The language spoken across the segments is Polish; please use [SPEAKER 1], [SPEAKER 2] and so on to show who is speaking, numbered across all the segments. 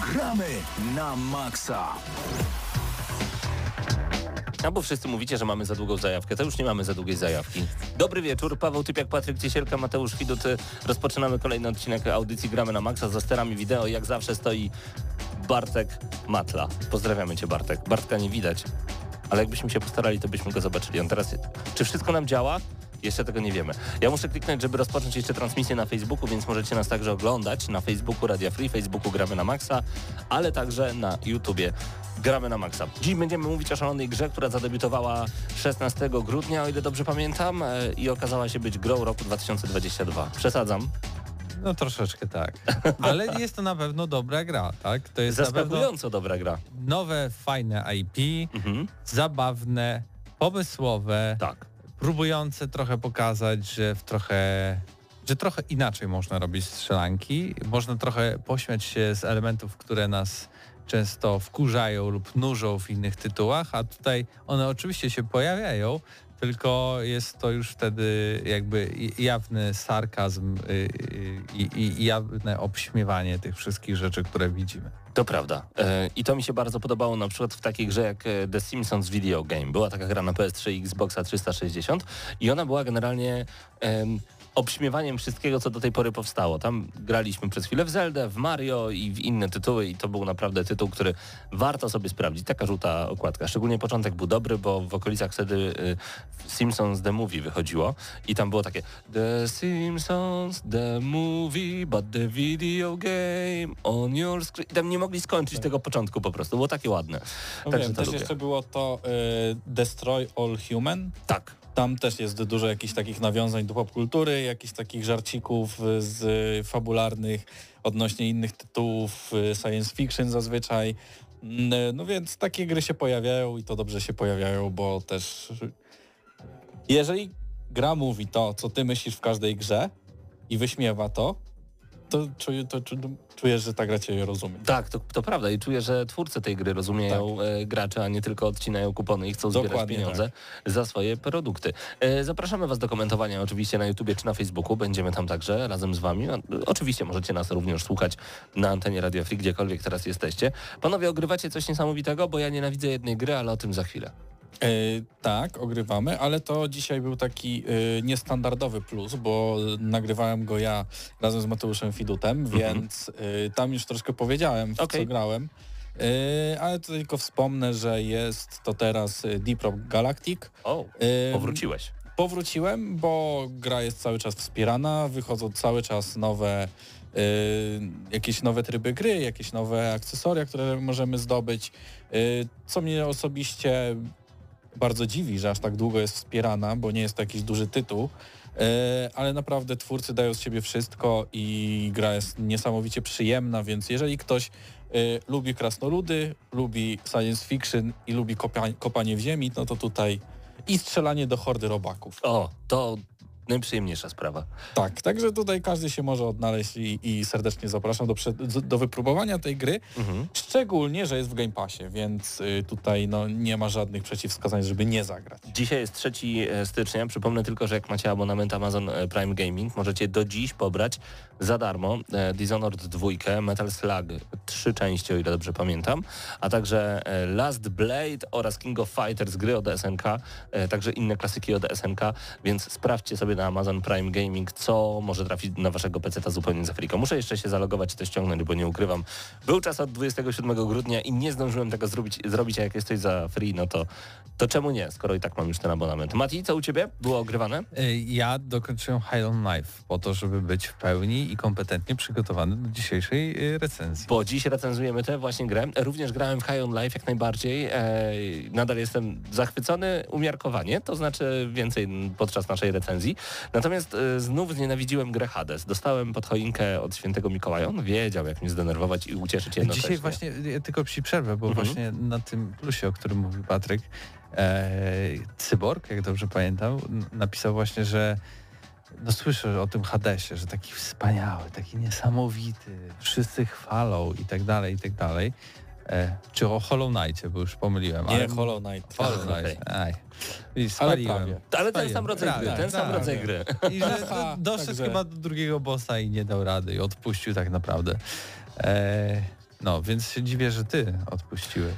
[SPEAKER 1] Gramy na maksa.
[SPEAKER 2] No bo wszyscy mówicie, że mamy za długą zajawkę. To już nie mamy za długiej zajawki. Dobry wieczór, Paweł Typiak, Patryk Ciesielka, Mateusz Widut. Rozpoczynamy kolejny odcinek audycji Gramy na Maxa. Za sterami wideo jak zawsze stoi Bartek Matla. Pozdrawiamy Cię Bartek. Bartka nie widać, ale jakbyśmy się postarali, to byśmy go zobaczyli. On teraz... Czy wszystko nam działa? Jeszcze tego nie wiemy. Ja muszę kliknąć, żeby rozpocząć jeszcze transmisję na Facebooku, więc możecie nas także oglądać na Facebooku Radia Free, Facebooku Gramy na Maxa, ale także na YouTubie Gramy na Maxa. Dziś będziemy mówić o szalonej grze, która zadebiutowała 16 grudnia, o ile dobrze pamiętam, e, i okazała się być grą roku 2022. Przesadzam.
[SPEAKER 3] No troszeczkę tak. Ale jest to na pewno dobra gra, tak? To jest
[SPEAKER 2] Zaskakująco dobra gra.
[SPEAKER 3] Nowe, fajne IP,
[SPEAKER 2] Mhm.
[SPEAKER 3] zabawne, pomysłowe,
[SPEAKER 2] Tak.
[SPEAKER 3] Próbujące trochę pokazać, że w trochę że trochę inaczej można robić strzelanki. Można trochę pośmiać się z elementów, które nas często wkurzają lub nużą w innych tytułach, a tutaj one oczywiście się pojawiają, tylko jest to już wtedy jakby jawny sarkazm y, y, i, i jawne obśmiewanie tych wszystkich rzeczy, które widzimy.
[SPEAKER 2] To prawda. E, I to mi się bardzo podobało na przykład w takiej grze jak e, The Simpsons Video Game. Była taka gra na PS3 i Xboxa 360 i ona była generalnie obśmiewaniem wszystkiego, co do tej pory powstało. Tam graliśmy przez chwilę w Zeldę, w Mario i w inne tytuły i to był naprawdę tytuł, który warto sobie sprawdzić. Taka żółta okładka. Szczególnie początek był dobry, bo w okolicach wtedy y, Simpsons The Movie wychodziło i tam było takie The Simpsons The Movie, but the video game on your screen. I tam nie mogli skończyć tego początku po prostu. Było takie ładne.
[SPEAKER 4] No
[SPEAKER 2] Także
[SPEAKER 4] wiem,
[SPEAKER 2] to
[SPEAKER 4] też
[SPEAKER 2] lubię.
[SPEAKER 4] jeszcze było to y, Destroy All Human.
[SPEAKER 2] Tak.
[SPEAKER 4] Tam też jest dużo jakichś takich nawiązań do popkultury, jakichś takich żarcików y, z y, fabularnych odnośnie innych tytułów y, science fiction zazwyczaj. Mm, No więc takie gry się pojawiają i to dobrze się pojawiają, bo też jeżeli gra mówi to, co ty myślisz w każdej grze i wyśmiewa to, to, czuję, to czu- czujesz, że ta gra cię rozumie.
[SPEAKER 2] Tak, to, to prawda i czuję, że twórcy tej gry rozumieją e, gracze, a nie tylko odcinają kupony i chcą zbierać
[SPEAKER 4] Dokładnie
[SPEAKER 2] pieniądze za swoje produkty. E, zapraszamy Was do komentowania oczywiście na YouTubie czy na Facebooku. Będziemy tam także razem z Wami. Oczywiście możecie nas również słuchać na antenie Radio Free, gdziekolwiek teraz jesteście. Panowie, ogrywacie coś niesamowitego, bo ja nienawidzę jednej gry, ale o tym za chwilę.
[SPEAKER 4] E, tak, ogrywamy, ale to dzisiaj był taki e, niestandardowy plus, bo nagrywałem go ja razem z Mateuszem Fidutem, więc e, tam już troszkę powiedziałem,
[SPEAKER 2] Okej.
[SPEAKER 4] co grałem. Ale to tylko wspomnę, że jest to teraz Deep Rock Galactic.
[SPEAKER 2] O, powróciłeś.
[SPEAKER 4] Powróciłem, bo gra jest cały czas wspierana, wychodzą cały czas nowe jakieś nowe tryby gry, jakieś nowe akcesoria, które możemy zdobyć. Co mnie osobiście bardzo dziwi, że aż tak długo jest wspierana, bo nie jest to jakiś duży tytuł. y, Ale naprawdę twórcy dają z siebie wszystko i gra jest niesamowicie przyjemna, więc jeżeli ktoś y, lubi krasnoludy, lubi science fiction i lubi kopanie w ziemi, no to tutaj i strzelanie do hordy robaków.
[SPEAKER 2] O, to najprzyjemniejsza sprawa.
[SPEAKER 4] Tak, także tutaj każdy się może odnaleźć i, i serdecznie zapraszam do, do wypróbowania tej gry,
[SPEAKER 2] Mhm.
[SPEAKER 4] szczególnie, że jest w Game Passie, więc y, tutaj no, nie ma żadnych przeciwwskazań, żeby nie zagrać.
[SPEAKER 2] Dzisiaj jest 3 stycznia. Przypomnę tylko, że jak macie abonament Amazon e, Prime Gaming, możecie do dziś pobrać za darmo e, Dishonored 2, Metal Slug 3 części, o ile dobrze pamiętam, a także e, Last Blade oraz King of Fighters gry od SNK, e, także inne klasyki od SNK, więc sprawdźcie sobie na Amazon Prime Gaming, co może trafić na waszego PC zupełnie z Afriką. Muszę jeszcze się zalogować i to ściągnąć, bo nie ukrywam. Był czas od 27 grudnia i nie zdążyłem tego zrobić, zrobić a jak jest coś za free, no to, to czemu nie, skoro i tak mam już ten abonament. Mati, co u ciebie? Było ogrywane?
[SPEAKER 3] Y, Ja dokończyłem High on Life po to, żeby być w pełni i kompetentnie przygotowany do dzisiejszej y, recenzji.
[SPEAKER 2] Bo dziś recenzujemy tę właśnie grę. Również grałem w High on Life jak najbardziej. E, nadal jestem zachwycony umiarkowanie, to znaczy więcej podczas naszej recenzji. Natomiast e, znów znienawidziłem grę Hades. Dostałem pod choinkę od świętego Mikołaja. On wiedział, jak mnie zdenerwować i ucieszyć jednocześnie.
[SPEAKER 3] Dzisiaj właśnie, ja tylko ci przerwę, bo
[SPEAKER 2] Mhm.
[SPEAKER 3] właśnie na tym plusie, o którym mówił Patryk, e, Cyborg, jak dobrze pamiętam, napisał właśnie, że no słyszę o tym Hadesie, że taki wspaniały, taki niesamowity, wszyscy chwalą i tak dalej, i tak dalej. E, czy o Hollow Knightie, bo już pomyliłem.
[SPEAKER 4] Nie,
[SPEAKER 3] ale-
[SPEAKER 4] Hollow Knight.
[SPEAKER 3] Hollow. Knight, aj. I spaliłem.
[SPEAKER 4] prawie.
[SPEAKER 2] Ale ten sam rodzaj
[SPEAKER 3] Tak,
[SPEAKER 2] gry, ten
[SPEAKER 3] tak,
[SPEAKER 2] sam
[SPEAKER 3] tak.
[SPEAKER 2] rodzaj gry.
[SPEAKER 3] I że doszedł
[SPEAKER 4] także-
[SPEAKER 3] chyba do drugiego bossa i nie dał rady i odpuścił tak naprawdę. E, No, więc się dziwię, że ty odpuściłeś.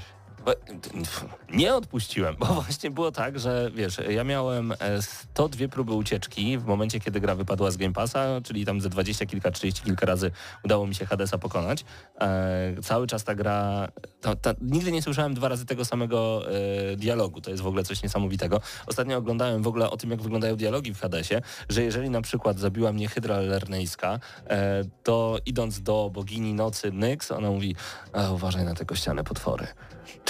[SPEAKER 2] Nie odpuściłem, bo właśnie było tak, że wiesz, ja miałem 102 próby ucieczki w momencie, kiedy gra wypadła z Game Passa, czyli tam ze 20 kilka, 30 kilka razy udało mi się Hadesa pokonać. E, cały czas ta gra, ta, ta, nigdy nie słyszałem dwa razy tego samego e, dialogu, to jest w ogóle coś niesamowitego. Ostatnio oglądałem w ogóle o tym, jak wyglądają dialogi w Hadesie, że jeżeli na przykład zabiła mnie Hydra Lernejska, e, to idąc do bogini nocy Nyx, ona mówi, uważaj na te kościane potwory.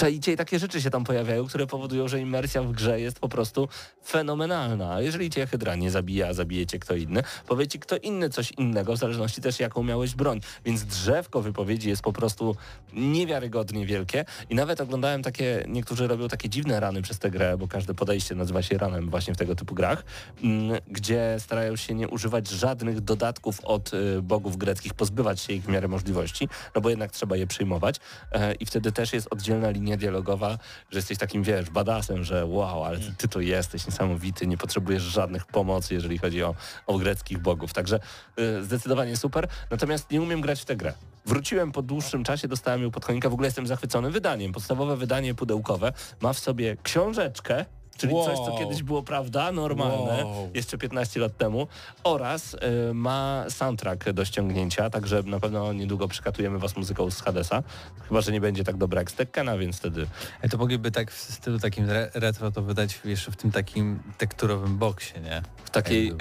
[SPEAKER 2] Czajcie i takie rzeczy się tam pojawiają, które powodują, że imersja w grze jest po prostu fenomenalna. Jeżeli cię Hydra nie zabija, zabijecie kto inny, powie ci kto inny coś innego, w zależności też jaką miałeś broń. Więc drzewko wypowiedzi jest po prostu niewiarygodnie wielkie i nawet oglądałem takie, niektórzy robią takie dziwne rany przez tę grę, bo każde podejście nazywa się ranem właśnie w tego typu grach, mm, gdzie starają się nie używać żadnych dodatków od y, bogów greckich, pozbywać się ich w miarę możliwości, no bo jednak trzeba je przyjmować e, i wtedy też jest oddzielna linia dialogowa, że jesteś takim, wiesz, badasem, że wow, ale ty, ty to jesteś niesamowity, nie potrzebujesz żadnych pomocy, jeżeli chodzi o, o greckich bogów. Także y, zdecydowanie super. Natomiast nie umiem grać w tę grę. Wróciłem po dłuższym czasie, dostałem ją pod choinkę, w ogóle jestem zachwycony wydaniem. Podstawowe wydanie pudełkowe ma w sobie książeczkę, czyli wow. coś, co kiedyś było prawda, normalne, wow. jeszcze 15 lat temu, oraz y, ma soundtrack do ściągnięcia, także na pewno niedługo przekatujemy was muzyką z Hadesa, chyba, że nie będzie tak dobra jak z Tekkena, więc wtedy...
[SPEAKER 3] E, to mogliby tak w stylu takim re retro to wydać jeszcze w tym takim tekturowym boksie, nie?
[SPEAKER 2] W takiej y,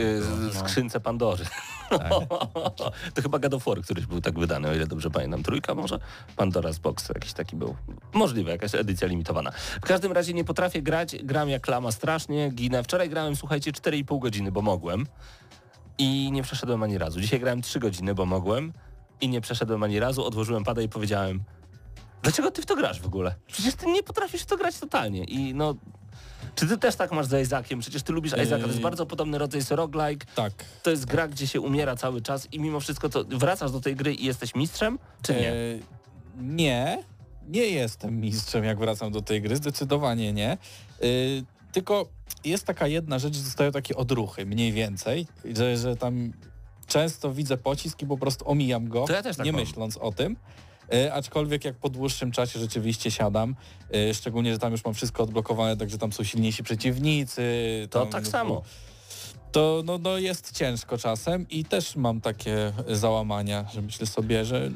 [SPEAKER 2] no. skrzynce Pandory. Tak. to chyba God War któryś był tak wydany, o ile dobrze pamiętam. Trójka może? Pandora's Box jakiś taki był. Możliwe, jakaś edycja limitowana. W każdym razie nie potrafię grać, gram jak lama strasznie, ginę. Wczoraj grałem, słuchajcie, 4,5 godziny, bo mogłem. I nie przeszedłem ani razu. Dzisiaj grałem 3 godziny, bo mogłem. I nie przeszedłem ani razu. Odłożyłem pada i powiedziałem Dlaczego ty w to grasz w ogóle? Przecież ty nie potrafisz w to grać totalnie. I no, czy ty też tak masz z Isaaciem? Przecież ty lubisz Isaaca, to jest bardzo podobny rodzaj roguelike.
[SPEAKER 4] Tak.
[SPEAKER 2] To jest gra, gdzie się umiera cały czas i mimo wszystko to wracasz do tej gry i jesteś mistrzem, czy nie? Eee,
[SPEAKER 4] nie, nie jestem mistrzem, jak wracam do tej gry, zdecydowanie nie. Eee, tylko jest taka jedna rzecz, zostają takie odruchy, mniej więcej, że, że tam często widzę pocisk i po prostu omijam go, ja tak nie mam. myśląc o tym. E, aczkolwiek jak po dłuższym czasie rzeczywiście siadam, e, szczególnie, że tam już mam wszystko odblokowane, także tam są silniejsi przeciwnicy.
[SPEAKER 2] To
[SPEAKER 4] tam,
[SPEAKER 2] tak no, samo
[SPEAKER 4] to no, no jest ciężko czasem i też mam takie załamania, że myślę sobie, że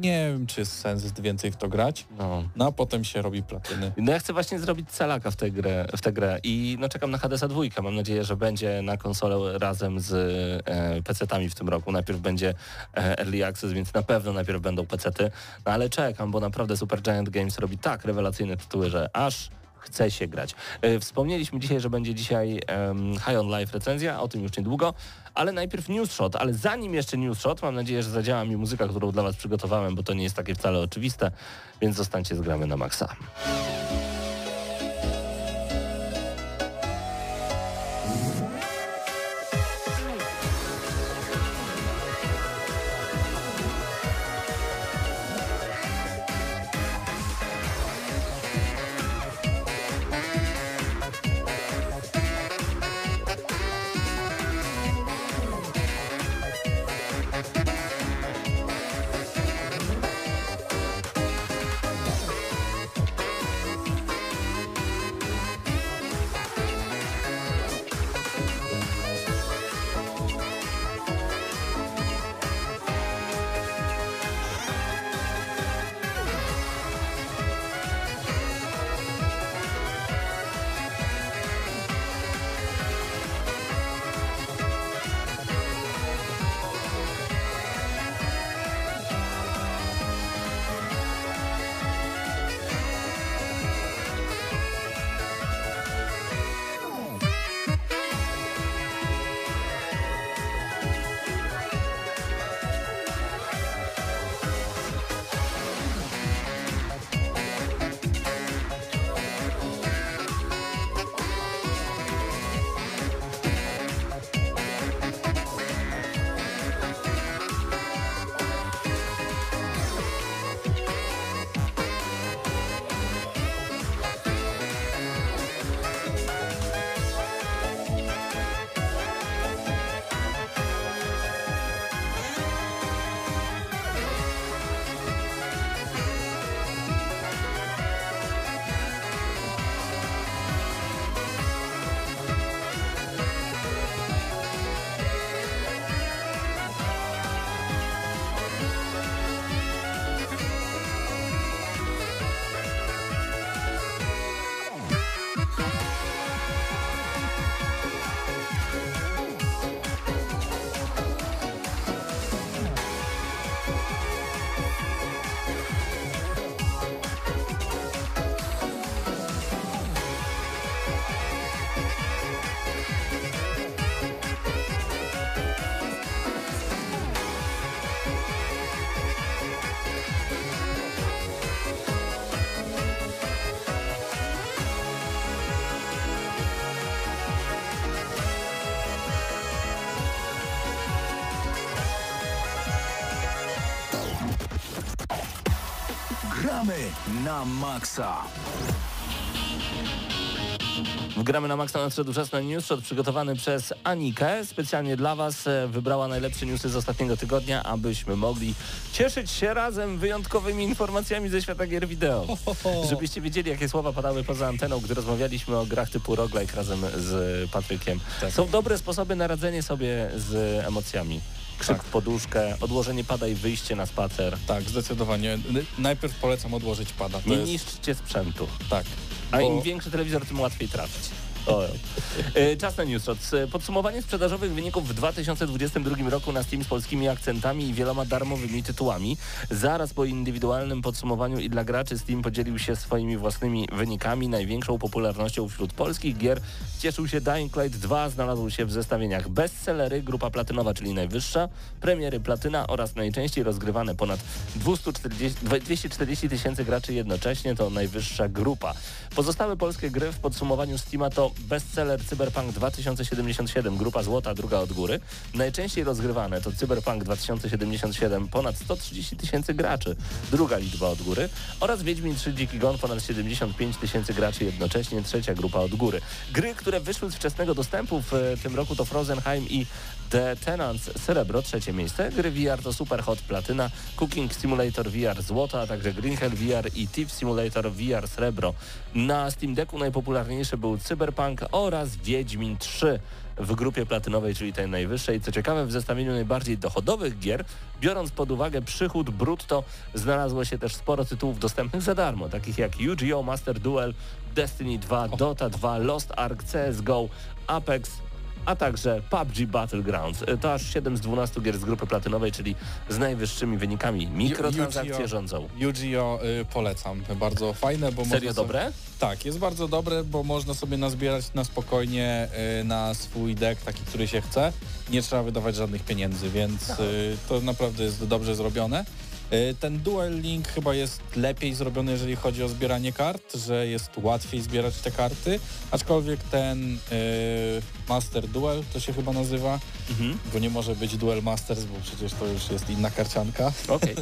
[SPEAKER 4] nie wiem, czy jest sens więcej w to grać, no, no a potem się robi platyny.
[SPEAKER 2] No ja chcę właśnie zrobić celaka w tę grę, w tę grę i no czekam na Hadesa 2. Mam nadzieję, że będzie na konsolę razem z e, PC-tami w tym roku. Najpierw będzie e, Early Access, więc na pewno najpierw będą PC-ty, no ale czekam, bo naprawdę Super Giant Games robi tak rewelacyjne tytuły, że aż chce się grać. E, wspomnieliśmy dzisiaj, że będzie dzisiaj High on Life recenzja, o tym już niedługo, ale najpierw News Shot, ale zanim jeszcze News Shot, mam nadzieję, że zadziała mi muzyka, którą dla Was przygotowałem, bo to nie jest takie wcale oczywiste, więc zostańcie z gramy na maksa.
[SPEAKER 1] Gramy na maksa.
[SPEAKER 2] Gramy na maksa nadszedł czas na newsshot przygotowany przez Anikę. Specjalnie dla Was e, wybrała najlepsze newsy z ostatniego tygodnia, abyśmy mogli cieszyć się razem wyjątkowymi informacjami ze świata gier wideo. Żebyście wiedzieli, jakie słowa padały poza anteną, gdy rozmawialiśmy o grach typu roguelike razem z Patrykiem.
[SPEAKER 4] Tak.
[SPEAKER 2] Są dobre sposoby na radzenie sobie z emocjami. Krzyk
[SPEAKER 4] Tak.
[SPEAKER 2] w poduszkę, odłożenie pada i wyjście na spacer.
[SPEAKER 4] Tak, zdecydowanie. Najpierw polecam odłożyć pada. To
[SPEAKER 2] Nie
[SPEAKER 4] jest,
[SPEAKER 2] niszczcie sprzętu.
[SPEAKER 4] tak.
[SPEAKER 2] A
[SPEAKER 4] bo-
[SPEAKER 2] im większy telewizor, tym łatwiej trafić. E, Czas na newsshot. Podsumowanie sprzedażowych wyników w 2022 roku na Steam z polskimi akcentami i wieloma darmowymi tytułami. Zaraz po indywidualnym podsumowaniu i dla graczy Steam podzielił się swoimi własnymi wynikami. Największą popularnością wśród polskich gier cieszył się Dying Light 2, znalazł się w zestawieniach bestsellery, grupa platynowa, czyli najwyższa, premiery platyna oraz najczęściej rozgrywane ponad 240 240 tysięcy graczy jednocześnie, to najwyższa grupa. Pozostałe polskie gry w podsumowaniu Steama to bestseller Cyberpunk 2077, grupa złota, druga od góry. Najczęściej rozgrywane to Cyberpunk 2077, ponad 130 tysięcy graczy, druga liczba od góry oraz Wiedźmin 3 Dziki Gon, ponad 75 tysięcy graczy jednocześnie, trzecia grupa od góry. Gry, które wyszły z wczesnego dostępu w e, tym roku to Frozenheim i The Tenants Srebro, trzecie miejsce. Gry VR to Superhot Platyna, Cooking Simulator VR Złoto, a także Green Hell VR i Thief Simulator VR Srebro. Na Steam Decku najpopularniejszy był Cyberpunk oraz Wiedźmin 3 w grupie platynowej, czyli tej najwyższej. Co ciekawe, w zestawieniu najbardziej dochodowych gier, biorąc pod uwagę przychód brutto, znalazło się też sporo tytułów dostępnych za darmo, takich jak Yu-Gi-Oh! Master Duel, Destiny 2, Dota 2, Lost Ark, CSGO, Apex, a także PUBG Battlegrounds. E, To aż 7 z 12 gier z grupy platynowej, czyli z najwyższymi wynikami. Mikrotransakcje
[SPEAKER 4] Yu-Gi-Oh!
[SPEAKER 2] rządzą.
[SPEAKER 4] Yu-Gi-Oh! Y, polecam. Bardzo fajne, bo
[SPEAKER 2] Serio
[SPEAKER 4] można sobie-
[SPEAKER 2] dobre?
[SPEAKER 4] Tak, jest bardzo dobre, bo można sobie nazbierać na spokojnie y, na swój deck, taki, który się chce. Nie trzeba wydawać żadnych pieniędzy, więc y, to naprawdę jest dobrze zrobione. Y, Ten Duel Link chyba jest lepiej zrobiony, jeżeli chodzi o zbieranie kart, że jest łatwiej zbierać te karty, aczkolwiek ten y, Master Duel, to się chyba nazywa,
[SPEAKER 2] Mhm.
[SPEAKER 4] bo nie może być Duel Masters, bo przecież to już jest inna karcianka.
[SPEAKER 2] Okej.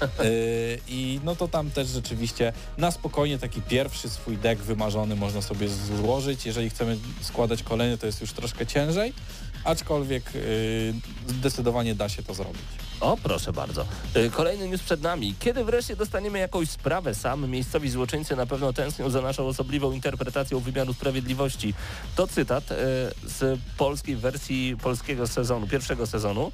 [SPEAKER 4] Yy, I no to tam też rzeczywiście na spokojnie taki pierwszy swój deck wymarzony można sobie złożyć. Jeżeli chcemy składać kolejny, to jest już troszkę ciężej, aczkolwiek yy, zdecydowanie da się to zrobić.
[SPEAKER 2] O, proszę bardzo. Y, Kolejny news przed nami. Kiedy wreszcie dostaniemy jakąś sprawę sam? Miejscowi złoczyńcy na pewno tęsknią za naszą osobliwą interpretacją wymiaru sprawiedliwości. To cytat y, z polskiej wersji polskiego sezonu, pierwszego sezonu,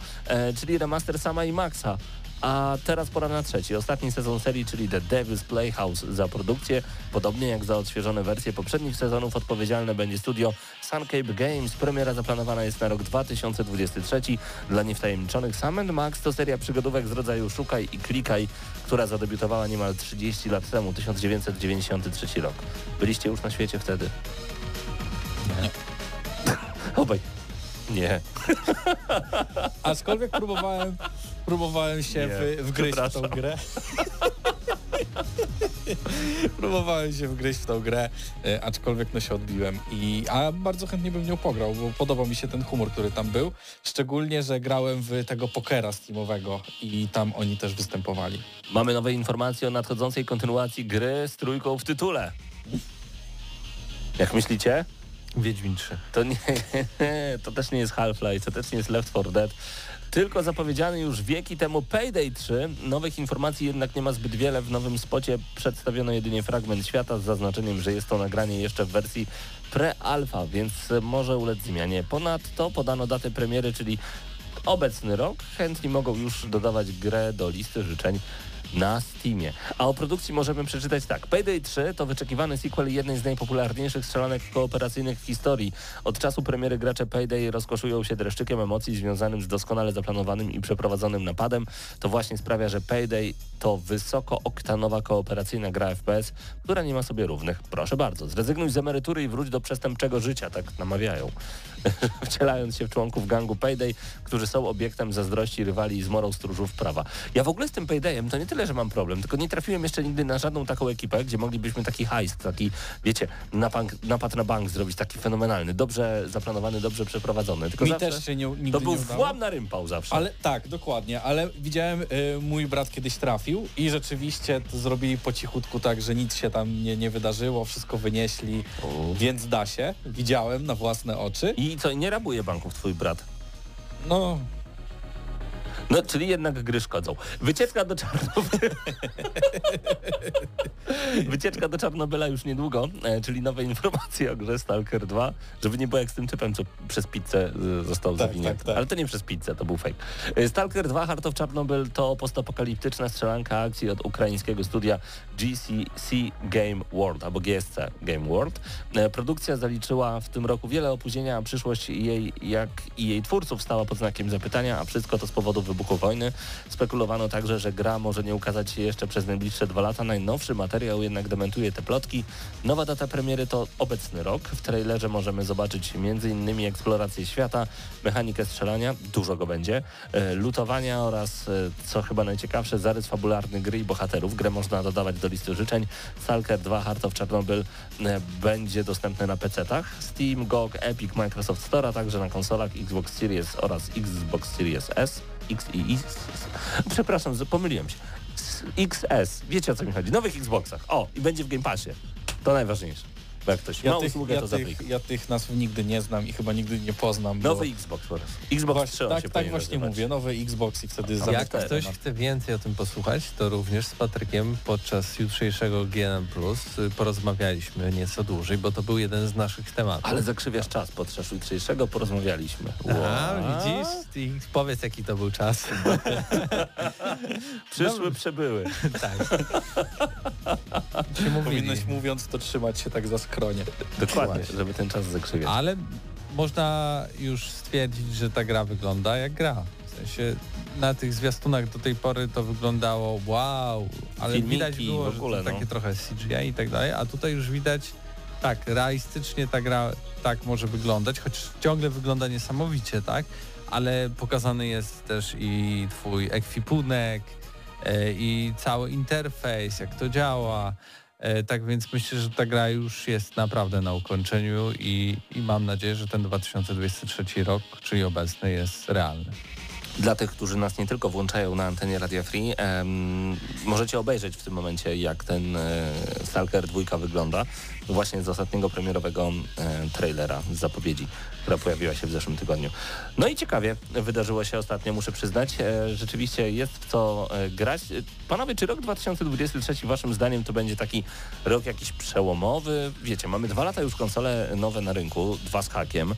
[SPEAKER 2] czyli remaster Sama i Maxa. A teraz pora na trzeci, ostatni sezon serii, czyli The Devil's Playhouse. Za produkcję, podobnie jak za odświeżone wersje poprzednich sezonów, odpowiedzialne będzie studio Suncape Games. Premiera zaplanowana jest na rok 2023. Dla niewtajemniczonych Sam Max to seria przygodówek z rodzaju Szukaj i Klikaj, która zadebiutowała niemal 30 lat temu, 1993 rok. Byliście już na świecie wtedy?
[SPEAKER 4] Nie.
[SPEAKER 2] Obaj. Nie.
[SPEAKER 4] Aczkolwiek próbowałem, próbowałem się
[SPEAKER 2] Nie,
[SPEAKER 4] w, wgryźć w tą grę. próbowałem się wgryźć w tą grę, e, aczkolwiek no się odbiłem. I, a bardzo chętnie bym nią pograł, bo podobał mi się ten humor, który tam był. Szczególnie, że grałem w tego pokera steamowego i tam oni też występowali.
[SPEAKER 2] Mamy nowe informacje o nadchodzącej kontynuacji gry z trójką w tytule. Jak myślicie?
[SPEAKER 3] Wiedźmin 3.
[SPEAKER 2] To nie, to też nie jest Half-Life, to też nie jest Left 4 Dead. Tylko zapowiedziany już wieki temu Payday 3. Nowych informacji jednak nie ma zbyt wiele. W nowym spocie przedstawiono jedynie fragment świata z zaznaczeniem, że jest to nagranie jeszcze w wersji pre-alpha, więc może ulec zmianie. Ponadto podano datę premiery, czyli obecny rok. Chętni mogą już dodawać grę do listy życzeń na Steamie. A o produkcji możemy przeczytać tak. Payday 3 to wyczekiwany sequel jednej z najpopularniejszych strzelanek kooperacyjnych w historii. Od czasu premiery gracze Payday rozkoszują się dreszczykiem emocji związanym z doskonale zaplanowanym i przeprowadzonym napadem. To właśnie sprawia, że Payday to wysokooktanowa kooperacyjna gra FPS, która nie ma sobie równych. Proszę bardzo, zrezygnuj z emerytury i wróć do przestępczego życia, tak namawiają. Wcielając się w członków gangu Payday, którzy są obiektem zazdrości rywali i zmorą stróżów prawa. Ja w ogóle z tym Paydayem to nie tyle tyle, że mam problem, tylko nie trafiłem jeszcze nigdy na żadną taką ekipę, gdzie moglibyśmy taki heist, taki, wiecie, napad, napad na bank zrobić, taki fenomenalny, dobrze zaplanowany, dobrze przeprowadzony. Tylko
[SPEAKER 4] Mi
[SPEAKER 2] zawsze
[SPEAKER 4] też się nie, nigdy
[SPEAKER 2] to był
[SPEAKER 4] nie udało.
[SPEAKER 2] włam na rympał zawsze.
[SPEAKER 4] Ale tak, dokładnie, ale widziałem, y, mój brat kiedyś trafił i rzeczywiście to zrobili po cichutku tak, że nic się tam nie, nie wydarzyło, wszystko wynieśli,
[SPEAKER 2] O.
[SPEAKER 4] więc da się. Widziałem na własne oczy.
[SPEAKER 2] I co, nie rabuje banków twój brat?
[SPEAKER 4] No,
[SPEAKER 2] No, czyli jednak gry szkodzą. Wycieczka do Czarnobyla. Wycieczka do Czarnobyla już niedługo, e, czyli nowe informacje o grze Stalker 2, żeby nie było jak z tym typem, co przez pizzę e, został
[SPEAKER 4] Tak,
[SPEAKER 2] zawinięty.
[SPEAKER 4] tak, tak.
[SPEAKER 2] Ale to nie przez pizzę, to był fake. E, Stalker 2 Heart of Chernobyl to postapokaliptyczna strzelanka akcji od ukraińskiego studia GCC Game World, albo GSC Game World. Produkcja zaliczyła w tym roku wiele opóźnienia, a przyszłość jej, jak i jej twórców stała pod znakiem zapytania, a wszystko to z powodu wybuchu wojny. Spekulowano także, że gra może nie ukazać się jeszcze przez najbliższe dwa lata. Najnowszy materiał jednak dementuje te plotki. Nowa data premiery to obecny rok. W trailerze możemy zobaczyć m.in. eksplorację świata, mechanikę strzelania, dużo go będzie, e, lutowania oraz, e, co chyba najciekawsze, zarys fabularny gry i bohaterów. Grę można dodawać do listy życzeń. Stalker 2 Heart of Chernobyl e, będzie dostępny na PC-tach, Steam, GOG, Epic, Microsoft Store, a także na konsolach Xbox Series oraz Xbox Series S, X i X. Przepraszam, pomyliłem się. XS, wiecie o co mi chodzi, nowych Xboxach. O, i będzie w Game Passie. To najważniejsze. Bo jak ktoś
[SPEAKER 4] ja,
[SPEAKER 2] ma
[SPEAKER 4] tych,
[SPEAKER 2] usługę,
[SPEAKER 4] ja,
[SPEAKER 2] to
[SPEAKER 4] tych, ja tych nazw nigdy nie znam i chyba nigdy nie poznam. bo-
[SPEAKER 2] Nowy Xbox po raz. Xbox
[SPEAKER 4] Właśnie,
[SPEAKER 2] 3 on się
[SPEAKER 4] tak, tak właśnie
[SPEAKER 2] nazywać.
[SPEAKER 4] mówię, nowy Xbox i wtedy
[SPEAKER 2] Tam
[SPEAKER 3] Jak ktoś
[SPEAKER 4] temat.
[SPEAKER 3] chce więcej o tym posłuchać, to również z Patrykiem podczas jutrzejszego GNM Plus y, porozmawialiśmy nieco dłużej, bo to był jeden z naszych tematów.
[SPEAKER 2] Ale zakrzywiasz czas, podczas jutrzejszego porozmawialiśmy.
[SPEAKER 3] A,
[SPEAKER 2] Wow.
[SPEAKER 3] widzisz? I powiedz jaki to był czas.
[SPEAKER 2] Przyszły, przebyły.
[SPEAKER 3] tak.
[SPEAKER 4] Powinnoś mówiąc to trzymać się tak za skronie.
[SPEAKER 2] Dokładnie,
[SPEAKER 3] Właśnie.
[SPEAKER 2] żeby ten czas zakrzywiać.
[SPEAKER 3] Ale można już stwierdzić, że ta gra wygląda jak gra. W sensie na tych zwiastunach do tej pory to wyglądało wow, ale
[SPEAKER 2] Filmiki
[SPEAKER 3] widać było,
[SPEAKER 2] ogóle,
[SPEAKER 3] że to
[SPEAKER 2] no.
[SPEAKER 3] takie trochę CGI i tak dalej, a tutaj już widać tak, realistycznie ta gra tak może wyglądać, choć ciągle wygląda niesamowicie, tak? Ale pokazany jest też i twój ekwipunek e, i cały interfejs, jak to działa. E, Tak więc myślę, że ta gra już jest naprawdę na ukończeniu i, i mam nadzieję, że ten 2023 rok, czyli obecny, jest realny.
[SPEAKER 2] Dla tych, którzy nas nie tylko włączają na antenie Radia Free, em, możecie obejrzeć w tym momencie, jak ten e, Stalker 2 wygląda. Właśnie z ostatniego premierowego e, trailera, z zapowiedzi, która pojawiła się w zeszłym tygodniu. No i ciekawie wydarzyło się ostatnio, muszę przyznać. E, rzeczywiście jest w co e, grać. Panowie, czy rok 2023 waszym zdaniem to będzie taki rok jakiś przełomowy? Wiecie, mamy dwa lata już konsole nowe na rynku, dwa z hakiem,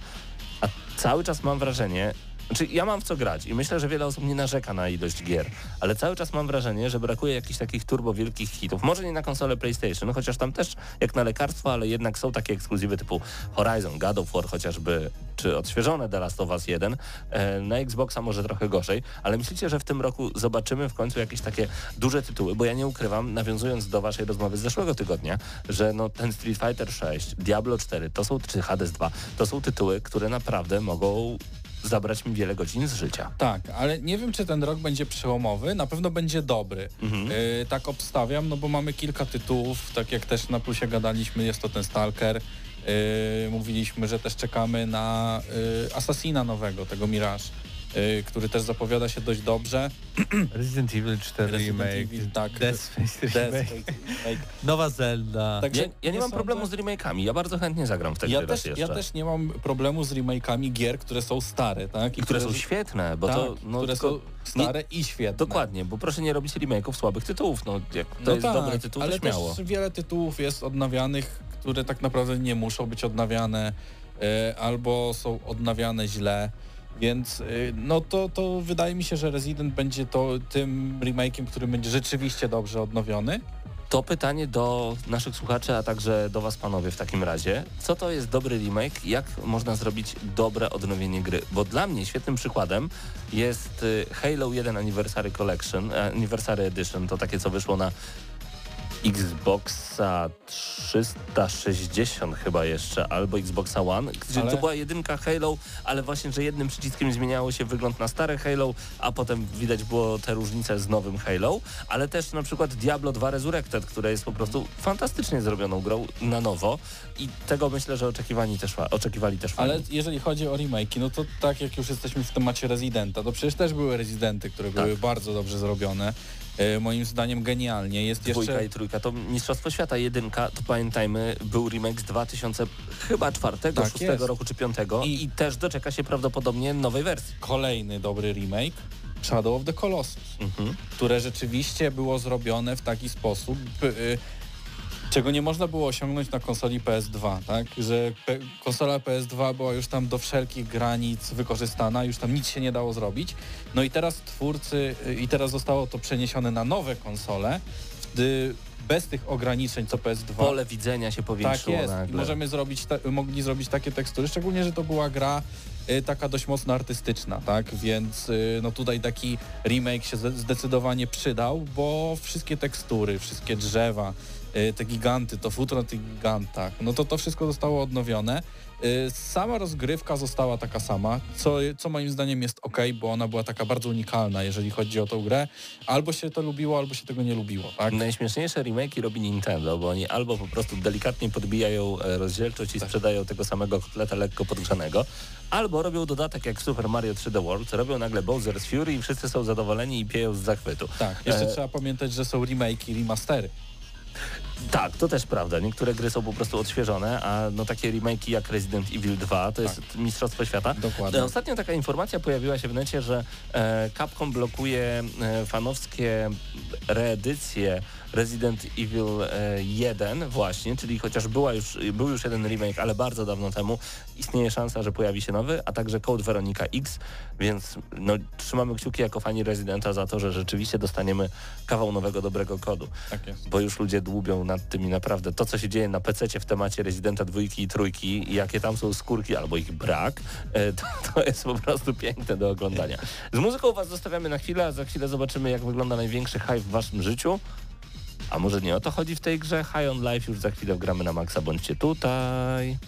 [SPEAKER 2] a cały czas mam wrażenie, znaczy ja mam w co grać i myślę, że wiele osób nie narzeka na ilość gier, ale cały czas mam wrażenie, że brakuje jakichś takich turbo wielkich hitów. Może nie na konsolę PlayStation, chociaż tam też jak na lekarstwo, ale jednak są takie ekskluzywy typu Horizon, God of War chociażby, czy odświeżone The Last of Us 1. E, Na Xboxa może trochę gorzej, ale myślicie, że w tym roku zobaczymy w końcu jakieś takie duże tytuły, bo ja nie ukrywam, nawiązując do waszej rozmowy z zeszłego tygodnia, że no ten Street Fighter 6, Diablo 4, to są, czy Hades 2, to są tytuły, które naprawdę mogą zabrać mi wiele godzin z życia.
[SPEAKER 4] Tak, ale nie wiem, czy ten rok będzie przełomowy, na pewno będzie dobry.
[SPEAKER 2] Mhm.
[SPEAKER 4] Yy, tak obstawiam, no bo mamy kilka tytułów, tak jak też na plusie gadaliśmy, jest to ten Stalker. Yy, mówiliśmy, że też czekamy na yy, Assassina nowego, tego Mirage, który też zapowiada się dość dobrze.
[SPEAKER 3] Resident Evil 4
[SPEAKER 4] Resident
[SPEAKER 3] remake,
[SPEAKER 4] Evil, tak.
[SPEAKER 3] Dead Space
[SPEAKER 4] Death
[SPEAKER 3] remake,
[SPEAKER 4] remake.
[SPEAKER 3] nowa Zelda.
[SPEAKER 4] Także
[SPEAKER 2] Ja, ja nie mam
[SPEAKER 4] sądzę-
[SPEAKER 2] problemu z remake'ami, ja bardzo chętnie zagram w te
[SPEAKER 4] ja
[SPEAKER 2] gry
[SPEAKER 4] też,
[SPEAKER 2] jeszcze.
[SPEAKER 4] ja też nie mam problemu z remake'ami gier, które są stare, tak?
[SPEAKER 2] I które są świetne, bo
[SPEAKER 4] tak,
[SPEAKER 2] to... No,
[SPEAKER 4] które
[SPEAKER 2] tylko-
[SPEAKER 4] są stare i świetne.
[SPEAKER 2] Dokładnie, bo proszę nie robić remake'ów słabych tytułów. No, jak to
[SPEAKER 4] no
[SPEAKER 2] jest
[SPEAKER 4] tak,
[SPEAKER 2] dobry tytuł,
[SPEAKER 4] ale
[SPEAKER 2] to śmiało.
[SPEAKER 4] też wiele tytułów jest odnawianych, które tak naprawdę nie muszą być odnawiane e, albo są odnawiane źle. Więc e, no to, to wydaje mi się, że Resident będzie to tym remake'iem, który będzie rzeczywiście dobrze odnowiony.
[SPEAKER 2] To pytanie do naszych słuchaczy, a także do Was panowie w takim razie. Co to jest dobry remake? Jak można zrobić dobre odnowienie gry? Bo dla mnie świetnym przykładem jest y, Halo 1 Anniversary Collection, e, Anniversary Edition, to takie co wyszło na Xboxa 360 chyba jeszcze, albo Xboxa One, gdzie
[SPEAKER 4] Ale-
[SPEAKER 2] to była jedynka Halo, ale właśnie, że jednym przyciskiem zmieniało się wygląd na stare Halo, a potem widać było te różnice z nowym Halo, ale też na przykład Diablo 2 Resurrected, które jest po prostu fantastycznie zrobioną grą na nowo i tego myślę, że oczekiwani też, oczekiwali też
[SPEAKER 4] Ale
[SPEAKER 2] fani.
[SPEAKER 4] jeżeli chodzi o remake'i, no to tak jak już jesteśmy w temacie Residenta, to przecież też były Residenty, które
[SPEAKER 2] Tak.
[SPEAKER 4] były bardzo dobrze zrobione. E, moim zdaniem genialnie. Jest
[SPEAKER 2] Dwójka
[SPEAKER 4] jeszcze...
[SPEAKER 2] i trójka to Mistrzostwo Świata. Jedynka, to pamiętajmy, był remake z 2000 chyba czwartego,
[SPEAKER 4] Tak
[SPEAKER 2] szóstego roku czy piątego I,
[SPEAKER 4] I-
[SPEAKER 2] też doczeka się prawdopodobnie nowej wersji.
[SPEAKER 4] Kolejny dobry remake, Shadow of the Colossus,
[SPEAKER 2] Mhm.
[SPEAKER 4] które rzeczywiście było zrobione w taki sposób, y, czego nie można było osiągnąć na konsoli PS2, tak? Że konsola PS2 była już tam do wszelkich granic wykorzystana, już tam nic się nie dało zrobić. No i teraz twórcy, y, i teraz zostało to przeniesione na nowe konsole, y, bez tych ograniczeń co PS2.
[SPEAKER 2] Pole widzenia się
[SPEAKER 4] Tak
[SPEAKER 2] powiększyło
[SPEAKER 4] jest. I
[SPEAKER 2] nagle.
[SPEAKER 4] możemy zrobić, mogli zrobić takie tekstury, szczególnie, że to była gra y, taka dość mocno artystyczna, tak? Więc y, no tutaj taki remake się zdecydowanie przydał, bo wszystkie tekstury, wszystkie drzewa, te giganty, to futro na tych gigantach, no to to wszystko zostało odnowione. Y, Sama rozgrywka została taka sama, co, co moim zdaniem jest ok, bo ona była taka bardzo unikalna, jeżeli chodzi o tą grę. Albo się to lubiło, albo się tego nie lubiło, tak?
[SPEAKER 2] Najśmieszniejsze remake'i robi Nintendo, bo oni albo po prostu delikatnie podbijają e, rozdzielczość i
[SPEAKER 4] Tak.
[SPEAKER 2] sprzedają tego samego kotleta lekko podgrzanego, albo robią dodatek jak Super Mario 3D World, robią nagle Bowser's Fury i wszyscy są zadowoleni i pieją z zachwytu.
[SPEAKER 4] Tak, jeszcze
[SPEAKER 2] E,
[SPEAKER 4] trzeba pamiętać, że są remake i remastery.
[SPEAKER 2] Tak, to też prawda. Niektóre gry są po prostu odświeżone, a no takie remake'i jak Resident Evil 2 to jest mistrzostwo świata.
[SPEAKER 4] Dokładnie.
[SPEAKER 2] Ostatnio taka informacja pojawiła się w necie, że e, Capcom blokuje e, fanowskie reedycje Resident Evil e, 1 właśnie, czyli chociaż była już, był już jeden remake, ale bardzo dawno temu, istnieje szansa, że pojawi się nowy, a także Code Veronica X, więc no, trzymamy kciuki jako fani Residenta za to, że rzeczywiście dostaniemy kawał nowego, dobrego kodu
[SPEAKER 4] Tak jest.
[SPEAKER 2] bo już ludzie dłubią nad tym i naprawdę to, co się dzieje na PC w temacie Residenta dwójki i trójki i jakie tam są skórki albo ich brak, e, to, to jest po prostu piękne do oglądania. Z muzyką was zostawiamy na chwilę, a za chwilę zobaczymy, jak wygląda największy hype w waszym życiu. A może nie o to chodzi w tej grze? High on Life już za chwilę wgramy na maksa, bądźcie tutaj.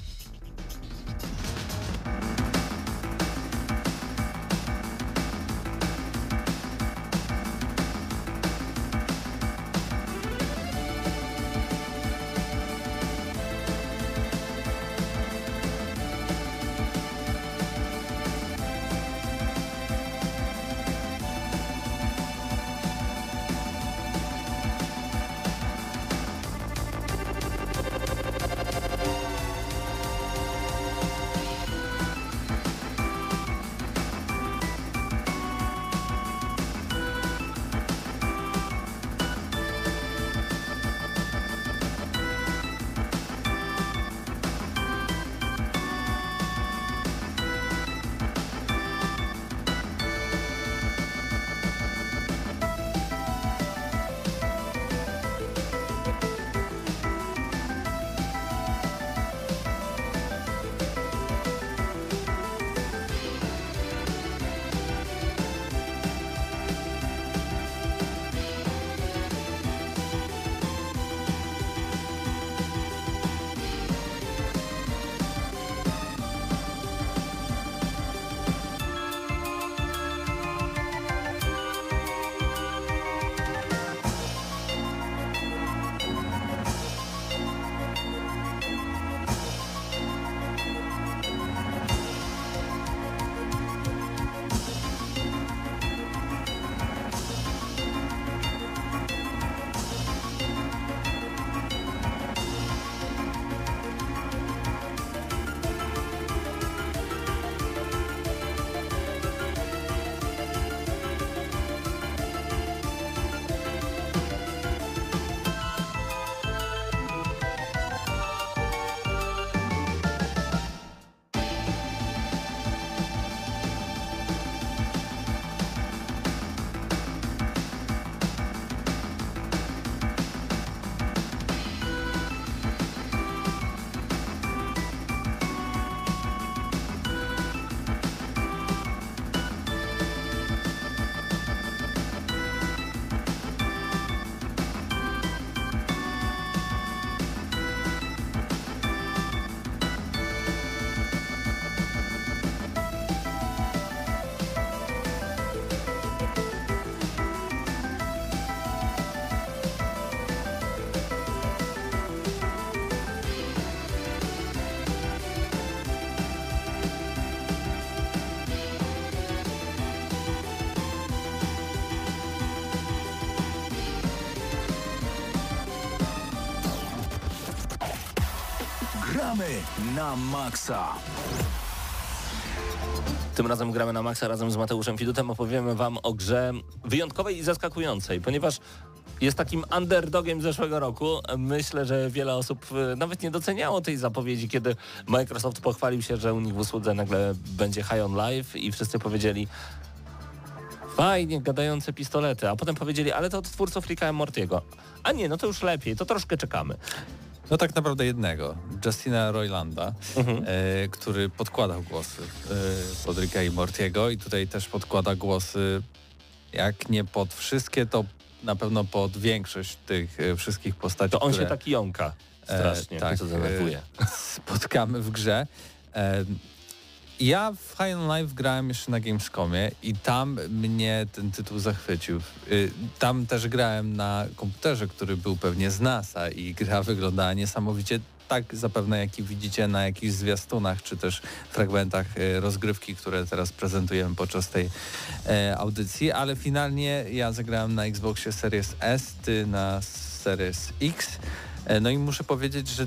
[SPEAKER 1] Na maksa.
[SPEAKER 2] Tym razem gramy na maksa razem z Mateuszem Fidutem. Opowiemy wam o grze wyjątkowej i zaskakującej, ponieważ jest takim underdogiem zeszłego roku. Myślę, że wiele osób e, nawet nie doceniało tej zapowiedzi, kiedy Microsoft pochwalił się, że u nich w usłudze nagle będzie High on Live i wszyscy powiedzieli fajnie, gadające pistolety, a potem powiedzieli, ale to od twórców Ricka Mortiego. A nie, no to już lepiej, to troszkę czekamy.
[SPEAKER 3] No tak naprawdę jednego, Justina Roylanda, mhm. e, który podkładał głosy e, pod Ricka i Mortiego i tutaj też podkłada głosy, jak nie pod wszystkie, to na pewno pod większość tych e, wszystkich postaci,
[SPEAKER 2] To on
[SPEAKER 3] które,
[SPEAKER 2] się tak jąka strasznie, e, tak, to denerwuje.
[SPEAKER 3] spotkamy w grze. Ja w High on Life grałem jeszcze na Gamescomie i tam mnie ten tytuł zachwycił. Y, tam też grałem na komputerze, który był pewnie z NASA i gra wyglądała niesamowicie tak zapewne jak i widzicie na jakichś zwiastunach czy też fragmentach y, rozgrywki, które teraz prezentujemy podczas tej e, audycji, ale finalnie ja zagrałem na Xboxie Series S, ty na Series X. E, no i muszę powiedzieć, że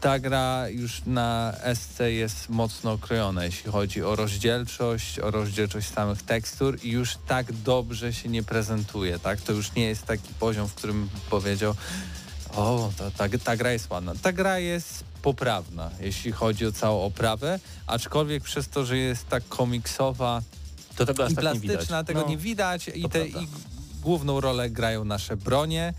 [SPEAKER 3] ta gra już na SC jest mocno okrojona, jeśli chodzi o rozdzielczość, o rozdzielczość samych tekstur i już tak dobrze się nie prezentuje, tak? To już nie jest taki poziom, w którym powiedział o, ta, ta, ta gra jest ładna. Ta gra jest poprawna, jeśli chodzi o całą oprawę, aczkolwiek przez to, że jest tak komiksowa
[SPEAKER 2] to tego
[SPEAKER 3] i tak plastyczna, tego no, nie widać i, te, i główną rolę grają nasze bronie.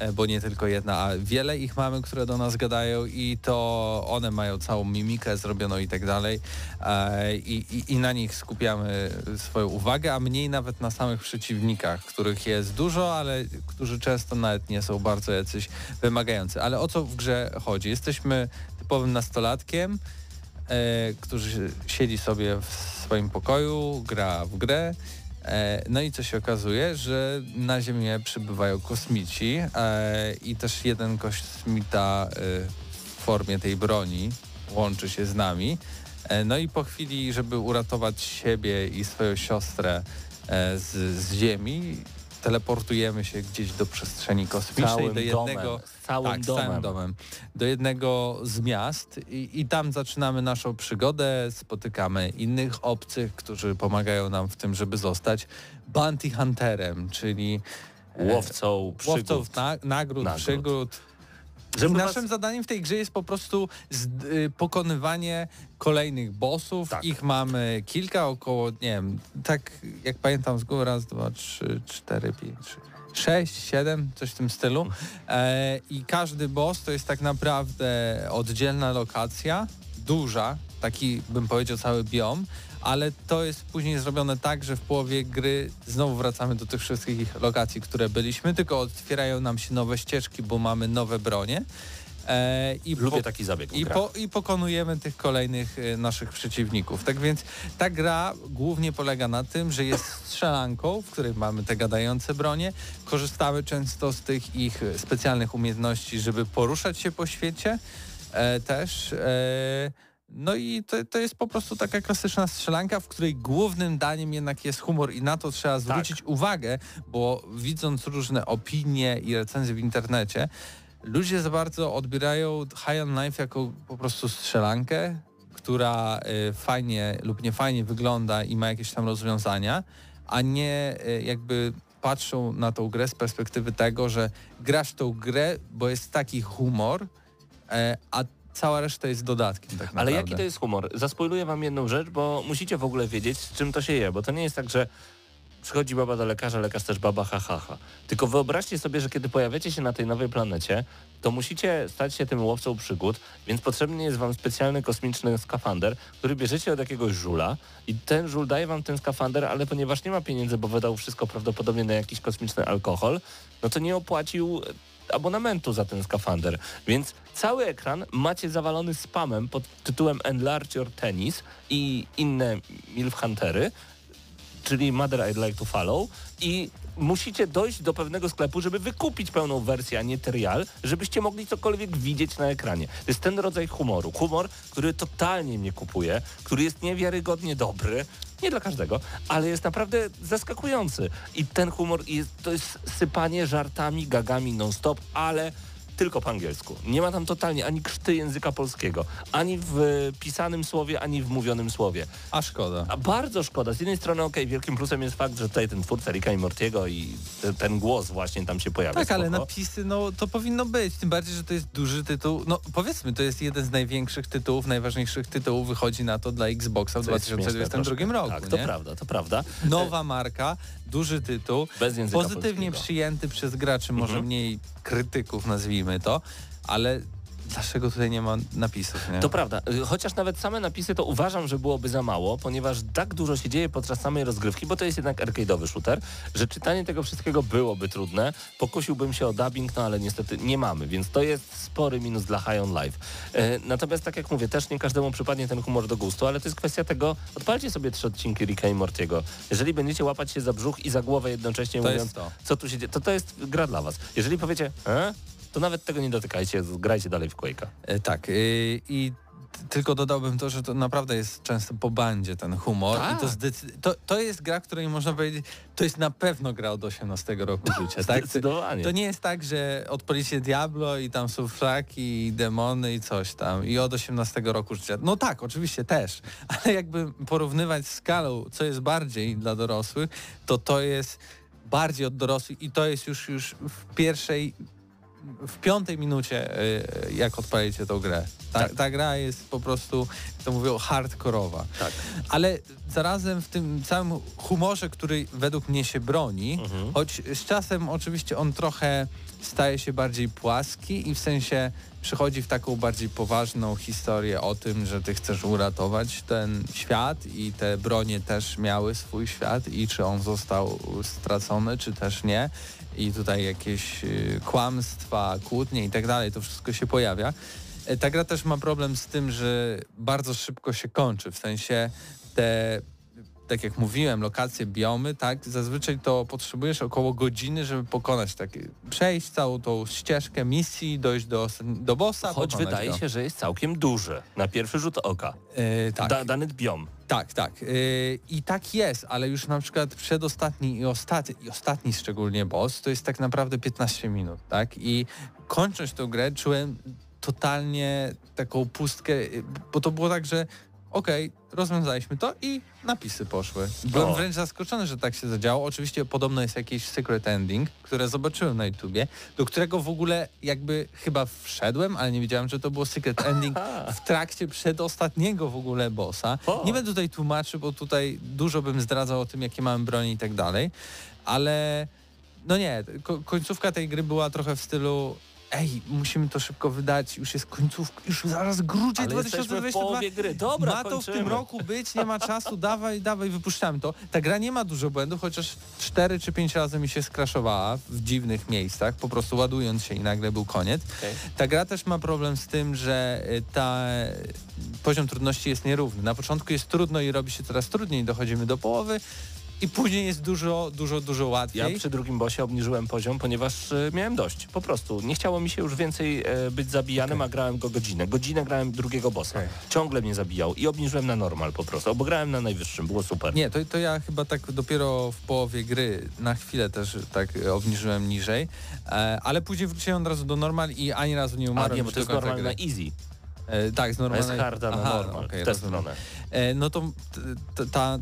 [SPEAKER 3] E, bo nie tylko jedna, a wiele ich mamy, które do nas gadają i to one mają całą mimikę zrobioną i tak dalej e, i, i, i na nich skupiamy swoją uwagę, a mniej nawet na samych przeciwnikach, których jest dużo, ale którzy często nawet nie są bardzo jacyś wymagający. Ale o co w grze chodzi? Jesteśmy typowym nastolatkiem, e, który siedzi sobie w swoim pokoju, gra w grę, no i co się okazuje, że na Ziemię przybywają kosmici e, i też jeden kosmita e, w formie tej broni łączy się z nami. No i po chwili, żeby uratować siebie i swoją siostrę z, z Ziemi, teleportujemy się gdzieś do przestrzeni kosmicznej,
[SPEAKER 2] całym
[SPEAKER 3] do jednego,
[SPEAKER 2] domem, całym
[SPEAKER 3] tak,
[SPEAKER 2] domem.
[SPEAKER 3] całym domem, do jednego z miast i, i tam zaczynamy naszą przygodę, spotykamy innych obcych, którzy pomagają nam w tym, żeby zostać bounty hunterem, czyli
[SPEAKER 2] e, łowcą przygód.
[SPEAKER 3] Łowcą na, nagród, nagród, przygód, żeby naszym was... zadaniem w tej grze jest po prostu z, y, pokonywanie kolejnych bossów. Tak. Ich mamy kilka, około, nie wiem, tak jak pamiętam z góry, raz, dwa, trzy, cztery, pięć, sześć, siedem, coś w tym stylu. E, I każdy boss to jest tak naprawdę oddzielna lokacja, duża, taki bym powiedział cały biom, ale to jest później zrobione tak, że w połowie gry znowu wracamy do tych wszystkich lokacji, które byliśmy, tylko otwierają nam się nowe ścieżki, bo mamy nowe bronie.
[SPEAKER 2] E, i Lubię po, taki zabieg.
[SPEAKER 3] I, po, I pokonujemy tych kolejnych e, naszych przeciwników. Tak więc ta gra głównie polega na tym, że jest strzelanką, w której mamy te gadające bronie. Korzystamy często z tych ich specjalnych umiejętności, żeby poruszać się po świecie e, też. E, no i to, to jest po prostu taka klasyczna strzelanka, w której głównym daniem jednak jest humor i na to trzeba tak. zwrócić tak. uwagę, bo widząc różne opinie i recenzje w internecie, ludzie za bardzo odbierają High on Life jako po prostu strzelankę, która y, fajnie lub nie fajnie wygląda i ma jakieś tam rozwiązania, a nie y, jakby patrzą na tą grę z perspektywy tego, że grasz tą grę, bo jest taki humor, y, a cała reszta jest dodatkiem. Tak
[SPEAKER 2] Ale jaki to jest humor? Zaspoiluję wam jedną rzecz, bo musicie w ogóle wiedzieć, z czym to się je, bo to nie jest tak, że przychodzi baba do lekarza, lekarz też baba ha, ha, ha. Tylko wyobraźcie sobie, że kiedy pojawiacie się na tej nowej planecie, to musicie stać się tym łowcą przygód, więc potrzebny jest wam specjalny kosmiczny skafander, który bierzecie od jakiegoś żula i ten żul daje wam ten skafander, ale ponieważ nie ma pieniędzy, bo wydał wszystko prawdopodobnie na jakiś kosmiczny alkohol, no to nie opłacił abonamentu za ten skafander. Więc cały ekran macie zawalony spamem pod tytułem Enlarge Your Tennis i inne MILF Huntery, czyli Mother I'd Like to Follow i musicie dojść do pewnego sklepu, żeby wykupić pełną wersję, a nie trial, żebyście mogli cokolwiek widzieć na ekranie. To jest ten rodzaj humoru. Humor, który totalnie mnie kupuje, który jest niewiarygodnie dobry, nie dla każdego, ale jest naprawdę zaskakujący. I ten humor jest, to jest sypanie żartami, gagami non-stop, ale tylko po angielsku. Nie ma tam totalnie ani krzty języka polskiego, ani w pisanym słowie, ani w mówionym słowie.
[SPEAKER 3] A szkoda.
[SPEAKER 2] A bardzo szkoda. Z jednej strony, okej, wielkim plusem jest fakt, że tutaj ten twórca Ricka i Mortiego i te, ten głos właśnie tam się pojawia.
[SPEAKER 3] Tak, ale
[SPEAKER 2] spoko.
[SPEAKER 3] napisy, no to powinno być. Tym bardziej, że to jest duży tytuł. No powiedzmy, to jest jeden z największych tytułów, najważniejszych tytułów wychodzi na to dla Xboxa w
[SPEAKER 2] To jest śmieszne
[SPEAKER 3] 2022
[SPEAKER 2] troszkę.
[SPEAKER 3] roku.
[SPEAKER 2] Tak, to
[SPEAKER 3] nie?
[SPEAKER 2] prawda, to prawda.
[SPEAKER 3] Nowa marka, duży tytuł, pozytywnie
[SPEAKER 2] polskiego.
[SPEAKER 3] przyjęty przez graczy, może
[SPEAKER 2] Mhm.
[SPEAKER 3] mniej krytyków, nazwijmy to, ale dlaczego tutaj nie ma napisów, nie?
[SPEAKER 2] To prawda, Y, chociaż nawet same napisy to uważam, że byłoby za mało, ponieważ tak dużo się dzieje podczas samej rozgrywki, bo to jest jednak arcade'owy shooter, że czytanie tego wszystkiego byłoby trudne. Pokusiłbym się o dubbing, no ale niestety nie mamy, więc to jest spory minus dla High on Life. E, natomiast tak jak mówię, też nie każdemu przypadnie ten humor do gustu, ale to jest kwestia tego, odpalcie sobie trzy odcinki Ricka i Mortiego. Jeżeli będziecie łapać się za brzuch i za głowę jednocześnie
[SPEAKER 3] To
[SPEAKER 2] mówiąc, co tu się dzieje, to to jest gra dla was. Jeżeli powiecie, e? To nawet tego nie dotykajcie, grajcie dalej w Quake'a.
[SPEAKER 3] E, Tak, y, i tylko dodałbym to, że to naprawdę jest często po bandzie ten humor
[SPEAKER 2] Tak.
[SPEAKER 3] i to, zdecy- to, to jest gra, której można powiedzieć, to jest na pewno gra od 18 roku życia, tak?
[SPEAKER 2] Zdecydowanie.
[SPEAKER 3] To nie jest tak, że odpalicie Diablo i tam są flaki i demony i coś tam i od 18 roku życia. No tak, oczywiście też, ale jakby porównywać skalą, co jest bardziej dla dorosłych, to to jest bardziej od dorosłych i to jest już, już w pierwszej w piątej minucie, y, jak odpalicie tą grę. Ta,
[SPEAKER 2] Tak.
[SPEAKER 3] ta gra jest po prostu, to mówią, hardkorowa.
[SPEAKER 2] Tak.
[SPEAKER 3] Ale zarazem w tym całym humorze, który według mnie się broni,
[SPEAKER 2] Mhm.
[SPEAKER 3] choć z czasem oczywiście on trochę staje się bardziej płaski i w sensie przychodzi w taką bardziej poważną historię o tym, że ty chcesz uratować ten świat i te bronie też miały swój świat i czy on został stracony, czy też nie. I tutaj jakieś y, kłamstwa, kłótnie i tak dalej, to wszystko się pojawia. E, Ta gra też ma problem z tym, że bardzo szybko się kończy, w sensie te tak jak mówiłem, lokacje, biomy, tak, zazwyczaj to potrzebujesz około godziny, żeby pokonać takie, przejść całą tą ścieżkę misji, dojść do, do bossa,
[SPEAKER 2] Choć wydaje
[SPEAKER 3] go.
[SPEAKER 2] się, że jest całkiem duży na pierwszy rzut oka.
[SPEAKER 3] E, tak,
[SPEAKER 2] Da, dany biom.
[SPEAKER 3] Tak, tak. Yy, I tak jest, ale już na przykład przedostatni i ostatni, i ostatni szczególnie boss, to jest tak naprawdę 15 minut, tak? I kończąc tę grę czułem totalnie taką pustkę, yy, bo to było tak, że okej, rozwiązaliśmy to i napisy poszły. Byłem
[SPEAKER 2] O.
[SPEAKER 3] wręcz zaskoczony, że tak się zadziało. Oczywiście podobno jest jakiś secret ending, które zobaczyłem na YouTubie, do którego w ogóle jakby chyba wszedłem, ale nie wiedziałem, że to było secret ending w trakcie przedostatniego w ogóle bossa.
[SPEAKER 2] O.
[SPEAKER 3] Nie będę tutaj tłumaczył, bo tutaj dużo bym zdradzał o tym, jakie mamy broni i tak dalej, ale no nie, ko końcówka tej gry była trochę w stylu ej, musimy to szybko wydać, już jest końcówka, już zaraz grudziej
[SPEAKER 2] Ale jesteśmy w
[SPEAKER 3] 2022.
[SPEAKER 2] połowie gry. Dobra,
[SPEAKER 3] ma to w
[SPEAKER 2] kończymy.
[SPEAKER 3] tym roku być, nie ma czasu, dawaj, dawaj, wypuszczamy to. Ta gra nie ma dużo błędów, chociaż 4 czy 5 razy mi się skraszowała w dziwnych miejscach, po prostu ładując się i nagle był koniec.
[SPEAKER 2] Okej.
[SPEAKER 3] Ta gra też ma problem z tym, że y, ta poziom trudności jest nierówny. Na początku jest trudno i robi się coraz trudniej, dochodzimy do połowy i później jest dużo, dużo, dużo
[SPEAKER 2] Ja
[SPEAKER 3] łatwiej.
[SPEAKER 2] przy drugim bosie obniżyłem poziom, ponieważ e, miałem dość. Po prostu. Nie chciało mi się już więcej e, być zabijanym, a grałem go godzinę. Godzinę grałem drugiego bossa.
[SPEAKER 3] Okej.
[SPEAKER 2] Ciągle mnie zabijał i obniżyłem na normal po prostu, bo grałem na najwyższym. Było super.
[SPEAKER 3] Nie, to, to ja chyba tak dopiero w połowie gry na chwilę też tak e, obniżyłem niżej, e, ale później wróciłem od razu do normal i ani razu nie
[SPEAKER 2] A
[SPEAKER 3] umarłem
[SPEAKER 2] nie, bo to jest normal na easy.
[SPEAKER 3] E, tak, z
[SPEAKER 2] A jest
[SPEAKER 3] normalnej...
[SPEAKER 2] harda na
[SPEAKER 3] Aha,
[SPEAKER 2] normal.
[SPEAKER 3] okej,
[SPEAKER 2] w tę stronę.
[SPEAKER 3] E, no to ta,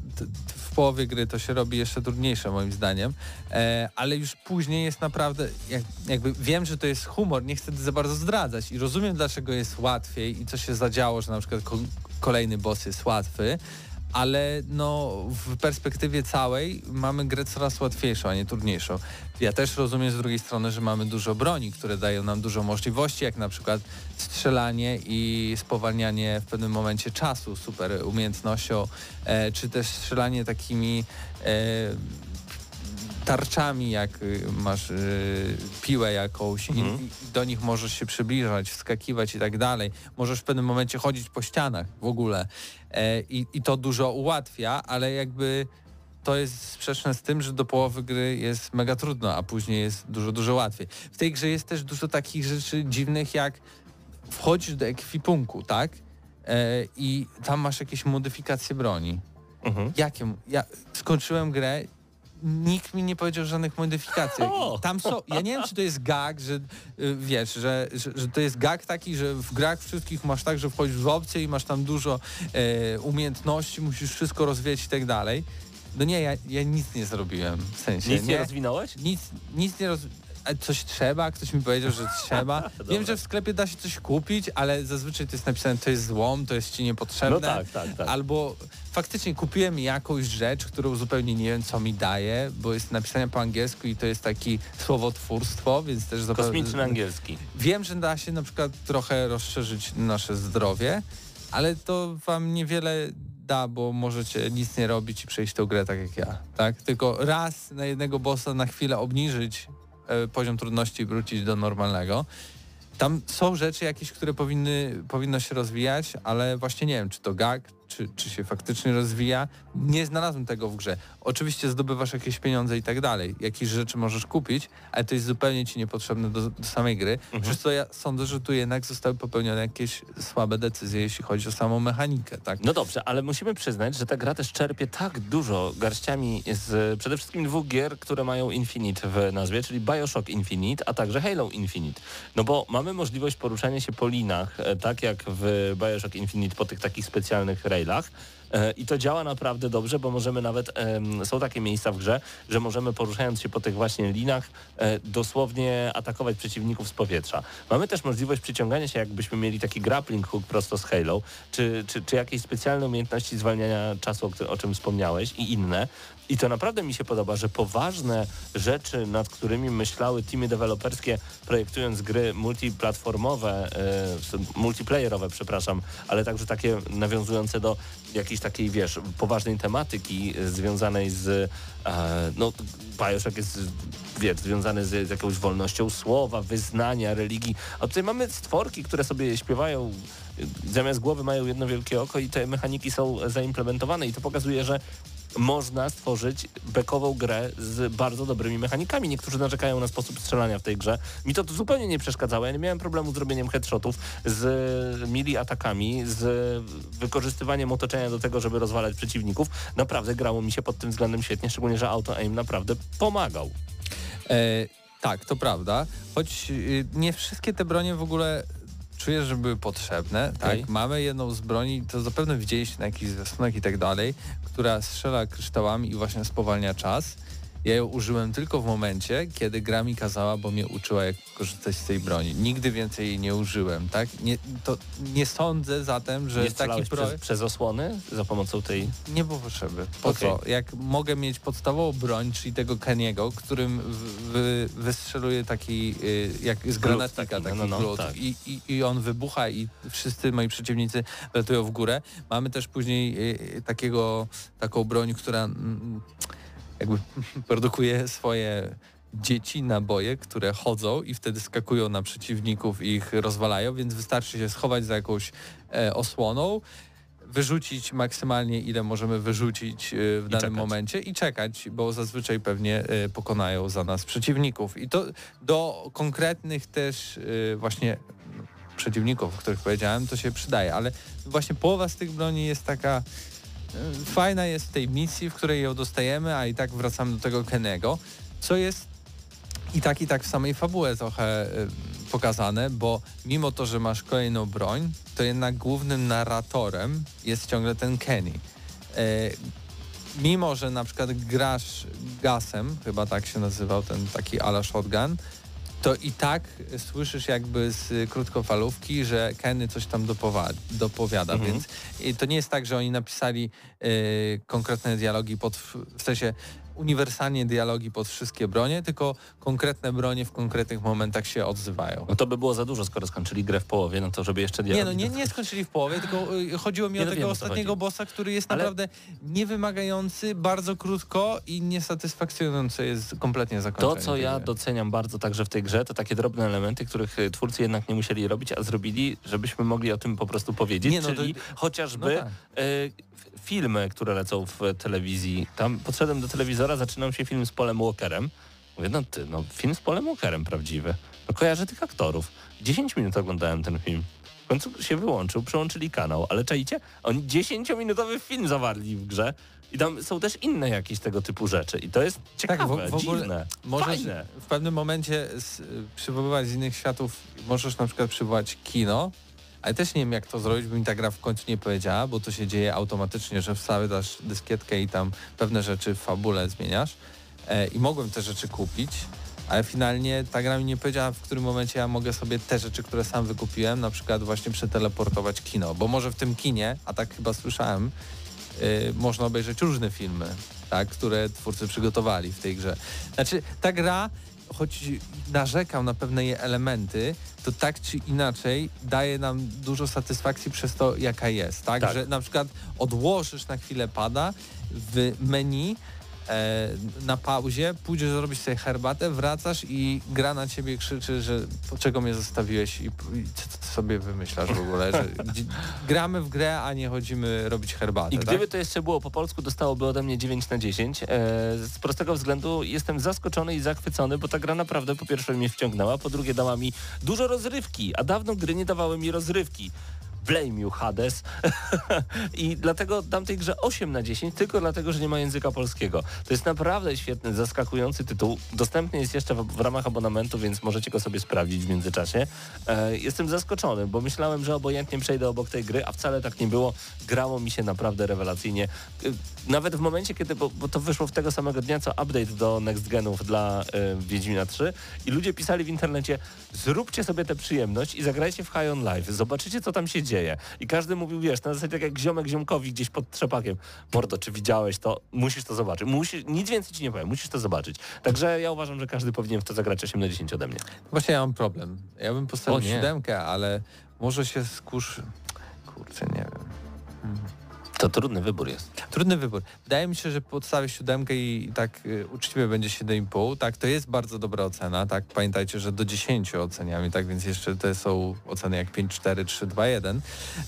[SPEAKER 3] w połowie gry to się robi jeszcze trudniejsze moim zdaniem, e, ale już później jest naprawdę, jak, jakby wiem, że to jest humor, nie chcę za bardzo zdradzać i rozumiem dlaczego jest łatwiej i co się zadziało, że na przykład ko- kolejny boss jest łatwy, ale no w perspektywie całej mamy grę coraz łatwiejszą, a nie trudniejszą. Ja też rozumiem z drugiej strony, że mamy dużo broni, które dają nam dużo możliwości, jak na przykład strzelanie i spowalnianie w pewnym momencie czasu super umiejętnością, e, czy też strzelanie takimi e, tarczami, jak y, masz y, piłę jakąś i,
[SPEAKER 2] Mhm.
[SPEAKER 3] i do nich możesz się przybliżać, wskakiwać i tak dalej. Możesz w pewnym momencie chodzić po ścianach w ogóle e, i, i to dużo ułatwia, ale jakby to jest sprzeczne z tym, że do połowy gry jest mega trudno, a później jest dużo, dużo łatwiej. W tej grze jest też dużo takich rzeczy dziwnych, jak wchodzisz do ekwipunku, tak? E, I tam masz jakieś modyfikacje broni.
[SPEAKER 2] Mhm.
[SPEAKER 3] Jakie? Ja skończyłem grę nikt mi nie powiedział żadnych modyfikacji. Tam są, ja nie wiem, czy to jest gag, że y, wiesz, że, że, że to jest gag taki, że w grach wszystkich masz tak, że wchodzisz w opcję i masz tam dużo e, umiejętności, musisz wszystko rozwijać i tak dalej. No nie, ja, ja nic nie zrobiłem, w sensie.
[SPEAKER 2] Nic nie rozwinąłeś?
[SPEAKER 3] Nic, nic nie roz... a Coś trzeba? Ktoś mi powiedział, że trzeba. Wiem, że w sklepie da się coś kupić, ale zazwyczaj to jest napisane, to jest złom, to jest ci niepotrzebne.
[SPEAKER 2] No tak, tak, tak.
[SPEAKER 3] Albo faktycznie kupiłem jakąś rzecz, którą zupełnie nie wiem, co mi daje, bo jest napisane po angielsku i to jest taki słowotwórstwo, więc też...
[SPEAKER 2] Kosmiczny angielski.
[SPEAKER 3] Wiem, że da się na przykład trochę rozszerzyć nasze zdrowie, ale to wam niewiele da, bo możecie nic nie robić i przejść tę grę tak jak ja, tak? Tylko raz na jednego bossa na chwilę obniżyć e, poziom trudności wrócić do normalnego. Tam są rzeczy jakieś, które powinny, powinno się rozwijać, ale właśnie nie wiem, czy to gag, czy, czy się faktycznie rozwija. Nie znalazłem tego w grze. Oczywiście zdobywasz jakieś pieniądze i tak dalej. Jakieś rzeczy możesz kupić, ale to jest zupełnie ci niepotrzebne do, do samej gry.
[SPEAKER 2] Mhm.
[SPEAKER 3] Przez to ja sądzę, że tu jednak zostały popełnione jakieś słabe decyzje, jeśli chodzi o samą mechanikę, tak?
[SPEAKER 2] No dobrze, ale musimy przyznać, że ta gra też czerpie tak dużo garściami z przede wszystkim dwóch gier, które mają Infinite w nazwie, czyli Bioshock Infinite, a także Halo Infinite. No bo mamy możliwość poruszania się po linach, e, tak jak w Bioshock Infinite po tych takich specjalnych railach. E, I to działa naprawdę dobrze, bo możemy nawet, są takie miejsca w grze, że możemy poruszając się po tych właśnie linach e, dosłownie atakować przeciwników z powietrza. Mamy też możliwość przyciągania się, jakbyśmy mieli taki grappling hook prosto z Halo, czy, czy, czy jakieś specjalne umiejętności zwalniania czasu, o, czym wspomniałeś i inne. I to naprawdę mi się podoba, że poważne rzeczy, nad którymi myślały teamy deweloperskie, projektując gry multiplatformowe, e, multiplayerowe, przepraszam, ale także takie nawiązujące do jakiejś takiej, wiesz, poważnej tematyki e, związanej z, e, no, Bioshock jest, wiesz, związany z, z jakąś wolnością słowa, wyznania, religii, a tutaj mamy stworki, które sobie śpiewają, e, zamiast głowy mają jedno wielkie oko i te mechaniki są zaimplementowane. I to pokazuje, że można stworzyć bekową grę z bardzo dobrymi mechanikami. Niektórzy narzekają na sposób strzelania w tej grze. Mi to zupełnie nie przeszkadzało. Ja nie miałem problemu z robieniem headshotów, z mili atakami, z wykorzystywaniem otoczenia do tego, żeby rozwalać przeciwników. Naprawdę grało mi się pod tym względem świetnie, szczególnie, że auto aim naprawdę pomagał.
[SPEAKER 3] E, tak, to prawda. Choć y, nie wszystkie te bronie w ogóle czuję, że były potrzebne.
[SPEAKER 2] Okej.
[SPEAKER 3] Tak, mamy jedną z broni, to zapewne widzieliście na jakichś zwiastunach i tak dalej, która strzela kryształami i właśnie spowalnia czas. Ja ją użyłem tylko w momencie, kiedy gra mi kazała, bo mnie uczyła, jak korzystać z tej broni. Nigdy więcej jej nie użyłem, tak? Nie, to nie sądzę zatem, że
[SPEAKER 2] nie
[SPEAKER 3] taki pro...
[SPEAKER 2] przez, przez osłony za pomocą tej...
[SPEAKER 3] Nie było potrzeby. Po
[SPEAKER 2] Okej.
[SPEAKER 3] co? Jak mogę mieć podstawową broń, czyli tego Keniego, którym wy, wystrzeluje taki, y, jak z granatnika,
[SPEAKER 2] taki,
[SPEAKER 3] taki,
[SPEAKER 2] no, no, no,
[SPEAKER 3] glut
[SPEAKER 2] tak.
[SPEAKER 3] I, i, i on wybucha i wszyscy moi przeciwnicy latują w górę. Mamy też później y, takiego, taką broń, która mm, jakby produkuje swoje dzieci, naboje, które chodzą i wtedy skakują na przeciwników i ich rozwalają, więc wystarczy się schować za jakąś e, osłoną, wyrzucić maksymalnie ile możemy wyrzucić e, w danym
[SPEAKER 2] czekać.
[SPEAKER 3] momencie i czekać, bo zazwyczaj pewnie e, pokonają za nas przeciwników. I to do konkretnych też e, właśnie przeciwników, o których powiedziałem, to się przydaje, ale właśnie połowa z tych broni jest taka fajna jest w tej misji, w której ją dostajemy, a i tak wracamy do tego Kenego, co jest i tak i tak w samej fabule trochę y, pokazane, bo mimo to, że masz kolejną broń, to jednak głównym narratorem jest ciągle ten Kenny. E, mimo, że na przykład grasz gasem, chyba tak się nazywał ten taki ala shotgun, to i tak słyszysz jakby z krótkofalówki, że Kenny coś tam dopowa- dopowiada,
[SPEAKER 2] Mhm.
[SPEAKER 3] więc to nie jest tak, że oni napisali y, konkretne dialogi pod, w sensie uniwersalnie dialogi pod wszystkie bronie, tylko konkretne bronie w konkretnych momentach się odzywają.
[SPEAKER 2] No to by było za dużo, skoro skończyli grę w połowie, no to żeby jeszcze
[SPEAKER 3] Nie, no
[SPEAKER 2] dialogi
[SPEAKER 3] nie, nie skończyli w połowie, tylko y, chodziło mi o
[SPEAKER 2] no
[SPEAKER 3] tego
[SPEAKER 2] wiem,
[SPEAKER 3] ostatniego
[SPEAKER 2] chodzi.
[SPEAKER 3] bossa, który jest
[SPEAKER 2] Ale-
[SPEAKER 3] naprawdę niewymagający, bardzo krótko i niesatysfakcjonujące jest kompletnie zakończenie.
[SPEAKER 2] To, co ja doceniam bardzo także w tej grze, to takie drobne elementy, których y, twórcy jednak nie musieli robić, a zrobili, żebyśmy mogli o tym po prostu powiedzieć,
[SPEAKER 3] Nie, no to-
[SPEAKER 2] czyli chociażby
[SPEAKER 3] no tak.
[SPEAKER 2] y, filmy, które lecą w telewizji. Tam podszedłem do telewizora, zaczynał się film z Polem Walkerem. Mówię, no ty, no film z Polem Walkerem prawdziwy. No kojarzę tych aktorów. 10 minut oglądałem ten film. W końcu się wyłączył, przełączyli kanał, ale czajcie? Oni 10-minutowy film zawarli w grze i tam są też inne jakieś tego typu rzeczy i to jest ciekawe,
[SPEAKER 3] Tak, w, w ogóle
[SPEAKER 2] dziwne,
[SPEAKER 3] możesz
[SPEAKER 2] fajne.
[SPEAKER 3] w pewnym momencie z, przywoływać z innych światów, możesz na przykład przywołać kino, ale też nie wiem jak to zrobić, bo mi ta gra w końcu nie powiedziała, bo to się dzieje automatycznie, że wstawiasz dyskietkę i tam pewne rzeczy w fabule zmieniasz e, i mogłem te rzeczy kupić, ale finalnie ta gra mi nie powiedziała, w którym momencie ja mogę sobie te rzeczy, które sam wykupiłem, na przykład właśnie przeteleportować kino, bo może w tym kinie, a tak chyba słyszałem, y, można obejrzeć różne filmy, tak, które twórcy przygotowali w tej grze. Znaczy, ta gra, choć narzekam na pewne jej elementy, to tak czy inaczej daje nam dużo satysfakcji przez to, jaka jest, tak?
[SPEAKER 2] Tak.
[SPEAKER 3] Że na przykład odłożysz na chwilę pada w menu, e, na pauzie, pójdziesz zrobić sobie herbatę, wracasz i gra na ciebie krzyczy, że po czego mnie zostawiłeś i, i co ty sobie wymyślasz w ogóle, że gramy w grę, a nie chodzimy robić herbatę,
[SPEAKER 2] I gdyby
[SPEAKER 3] tak?
[SPEAKER 2] to jeszcze było po polsku, dostałoby ode mnie 9 na 10. E, z prostego względu jestem zaskoczony i zachwycony, bo ta gra naprawdę po pierwsze mnie wciągnęła, po drugie dała mi dużo rozrywki, a dawno gry nie dawały mi rozrywki. Blame you, Hades. I dlatego dam tej grze 8 na 10, tylko dlatego, że nie ma języka polskiego. To jest naprawdę świetny, zaskakujący tytuł. Dostępny jest jeszcze w, w ramach abonamentu, więc możecie go sobie sprawdzić w międzyczasie. E, jestem zaskoczony, bo myślałem, że obojętnie przejdę obok tej gry, a wcale tak nie było. Grało mi się naprawdę rewelacyjnie. E, nawet w momencie, kiedy, bo, bo to wyszło w tego samego dnia, co update do Next Genów dla e, Wiedźmina 3 i ludzie pisali w internecie, zróbcie sobie tę przyjemność i zagrajcie w High on Life, zobaczycie, co tam się dzieje. I każdy mówił, wiesz, na zasadzie tak jak ziomek ziomkowi gdzieś pod trzepakiem. Mordo, czy widziałeś to? Musisz to zobaczyć. Musisz, nic więcej ci nie powiem, musisz to zobaczyć. Także ja uważam, że każdy powinien w to zagrać 8 na 10 ode mnie.
[SPEAKER 3] Właśnie ja mam problem. Ja bym postawił siódemkę, ale może się skusz... Kurczę, nie wiem.
[SPEAKER 2] To trudny wybór jest.
[SPEAKER 3] Trudny wybór. Wydaje mi się, że podstawię siódemkę i tak y, uczciwie będzie 7,5. Tak, to jest bardzo dobra ocena. Tak, pamiętajcie, że do 10 oceniamy, tak więc jeszcze te są oceny jak 5, 4, 3, 2, 1.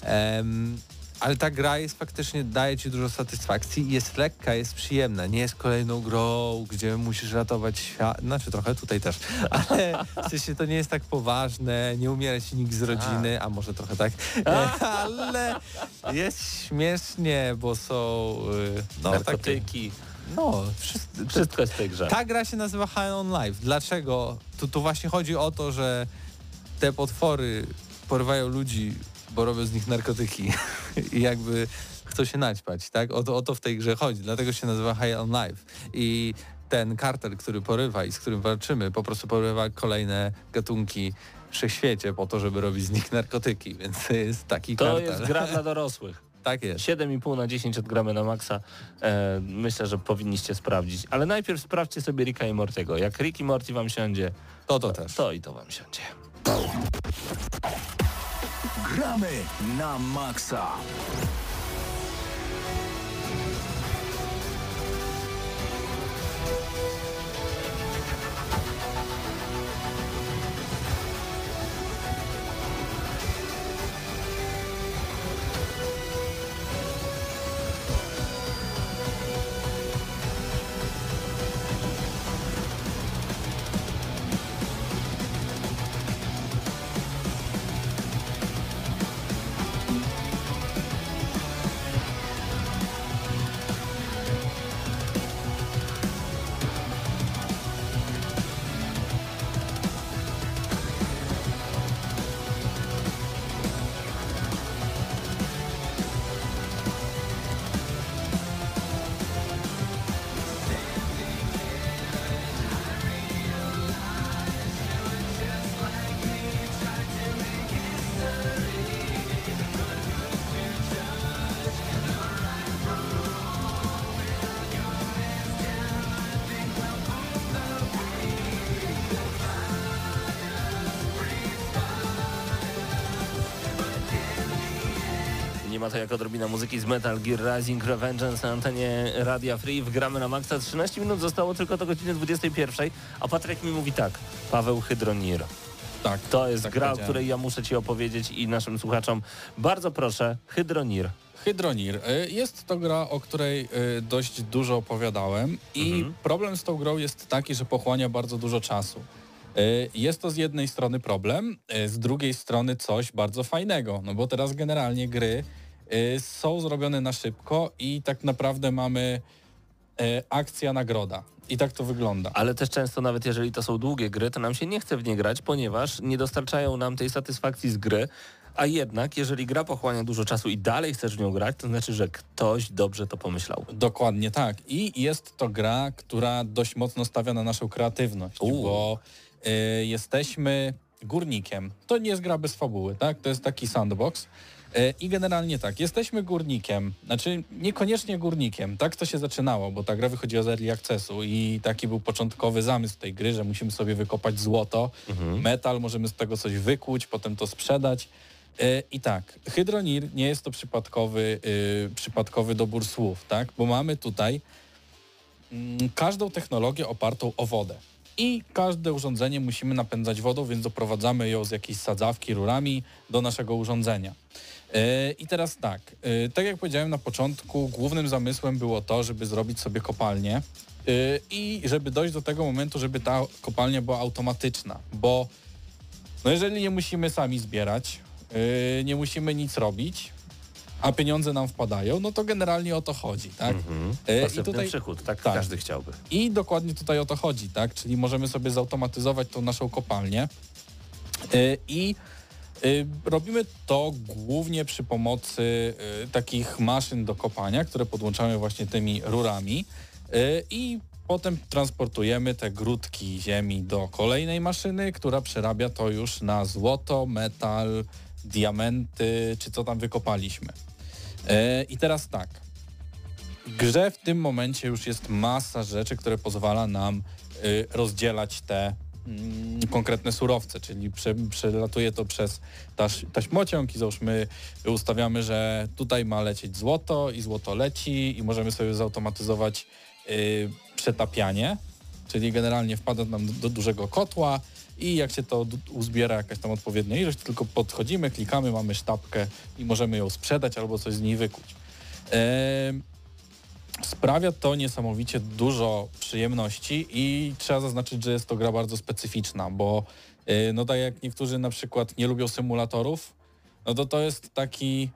[SPEAKER 3] Em, ale ta gra jest faktycznie, daje ci dużo satysfakcji, jest lekka, jest przyjemna, nie jest kolejną grą, gdzie musisz ratować świat, znaczy trochę tutaj też, ale w sensie to nie jest tak poważne, nie umiera ci nikt z rodziny, a może trochę tak, ale jest śmiesznie, bo są y, no, takie,
[SPEAKER 2] Narkotyki,
[SPEAKER 3] no wszyscy,
[SPEAKER 2] wszystko jest w tej grze.
[SPEAKER 3] ta gra się nazywa High on Life. Dlaczego? Tu, tu właśnie chodzi o to, że te potwory porywają ludzi, bo robią z nich narkotyki i jakby chcą się naćpać, tak? O to, o to w tej grze chodzi, dlatego się nazywa High on Life. I ten kartel, który porywa i z którym walczymy, po prostu porywa kolejne gatunki w wszechświecie po to, żeby robić z nich narkotyki, więc to jest taki
[SPEAKER 2] To
[SPEAKER 3] kartel.
[SPEAKER 2] jest gra dla dorosłych.
[SPEAKER 3] Tak jest.
[SPEAKER 2] 7,5 na 10 odgramy na maksa. E, myślę, że powinniście sprawdzić. Ale najpierw sprawdźcie sobie Ricka i Mortiego. Jak Rick i Morty wam siądzie,
[SPEAKER 3] To to też.
[SPEAKER 2] to i to wam siądzie.
[SPEAKER 1] Gramy na maksa.
[SPEAKER 2] To jak odrobina muzyki z Metal Gear Rising Revengeance na antenie Radia Free. Wgramy na maksa. 13 minut zostało tylko do godziny 21, a Patryk mi mówi tak. Paweł Hydronir.
[SPEAKER 4] Tak.
[SPEAKER 2] To jest
[SPEAKER 4] tak
[SPEAKER 2] gra, o której ja muszę ci opowiedzieć i naszym słuchaczom. Bardzo proszę, Hydronir.
[SPEAKER 4] Hydronir. Y, Jest to gra, o której y, dość dużo opowiadałem i
[SPEAKER 2] Mhm.
[SPEAKER 4] problem z tą grą jest taki, że pochłania bardzo dużo czasu. Y, Jest to z jednej strony problem, z drugiej strony coś bardzo fajnego, no bo teraz generalnie gry są zrobione na szybko i tak naprawdę mamy y, akcja nagroda. I tak to wygląda.
[SPEAKER 2] Ale też często nawet jeżeli to są długie gry, to nam się nie chce w nie grać, ponieważ nie dostarczają nam tej satysfakcji z gry, a jednak jeżeli gra pochłania dużo czasu i dalej chcesz w nią grać, to znaczy, że ktoś dobrze to pomyślał.
[SPEAKER 4] Dokładnie tak. I jest to gra, która dość mocno stawia na naszą kreatywność, bo y, jesteśmy górnikiem. To nie jest gra bez fabuły, tak? To jest taki sandbox. Y, I generalnie tak, jesteśmy górnikiem, znaczy niekoniecznie górnikiem, tak to się zaczynało, bo ta gra wychodziła z Early Accessu i taki był początkowy zamysł tej gry, że musimy sobie wykopać złoto, metal, możemy z tego coś wykuć, potem to sprzedać. Y, I tak, Hydronir nie jest to przypadkowy, y, przypadkowy dobór słów, tak? Bo mamy tutaj mm, każdą technologię opartą o wodę. I każde urządzenie musimy napędzać wodą, więc doprowadzamy ją z jakiejś sadzawki rurami do naszego urządzenia. Y, I teraz tak, y, tak jak powiedziałem na początku, głównym zamysłem było to, żeby zrobić sobie kopalnię y, i żeby dojść do tego momentu, żeby ta kopalnia była automatyczna, bo no jeżeli nie musimy sami zbierać, nie musimy nic robić, a pieniądze nam wpadają, no to generalnie o to chodzi, tak? Yy,
[SPEAKER 2] Pasywny
[SPEAKER 4] I, tutaj,
[SPEAKER 2] przychód, tak,
[SPEAKER 4] tak.
[SPEAKER 2] każdy chciałby.
[SPEAKER 4] I dokładnie tutaj o to chodzi, tak? Czyli możemy sobie zautomatyzować tą naszą kopalnię i robimy to głównie przy pomocy yy, takich maszyn do kopania, które podłączamy właśnie tymi rurami yy, i potem transportujemy te grudki ziemi do kolejnej maszyny, która przerabia to już na złoto, metal, diamenty, czy co tam wykopaliśmy. I teraz tak, grze w tym momencie już jest masa rzeczy, które pozwala nam y, rozdzielać te konkretne surowce, czyli prze, przelatuje to przez taś, taśmociąg i załóżmy ustawiamy, że tutaj ma lecieć złoto i złoto leci i możemy sobie zautomatyzować y, przetapianie, czyli generalnie wpada nam do, do dużego kotła i jak się to uzbiera jakaś tam odpowiednia ilość, tylko podchodzimy, klikamy, mamy sztabkę i możemy ją sprzedać albo coś z niej wykuć. Em, Sprawia to niesamowicie dużo przyjemności i trzeba zaznaczyć, że jest to gra bardzo specyficzna, bo yy, no tak jak niektórzy na przykład nie lubią symulatorów, no to to jest taki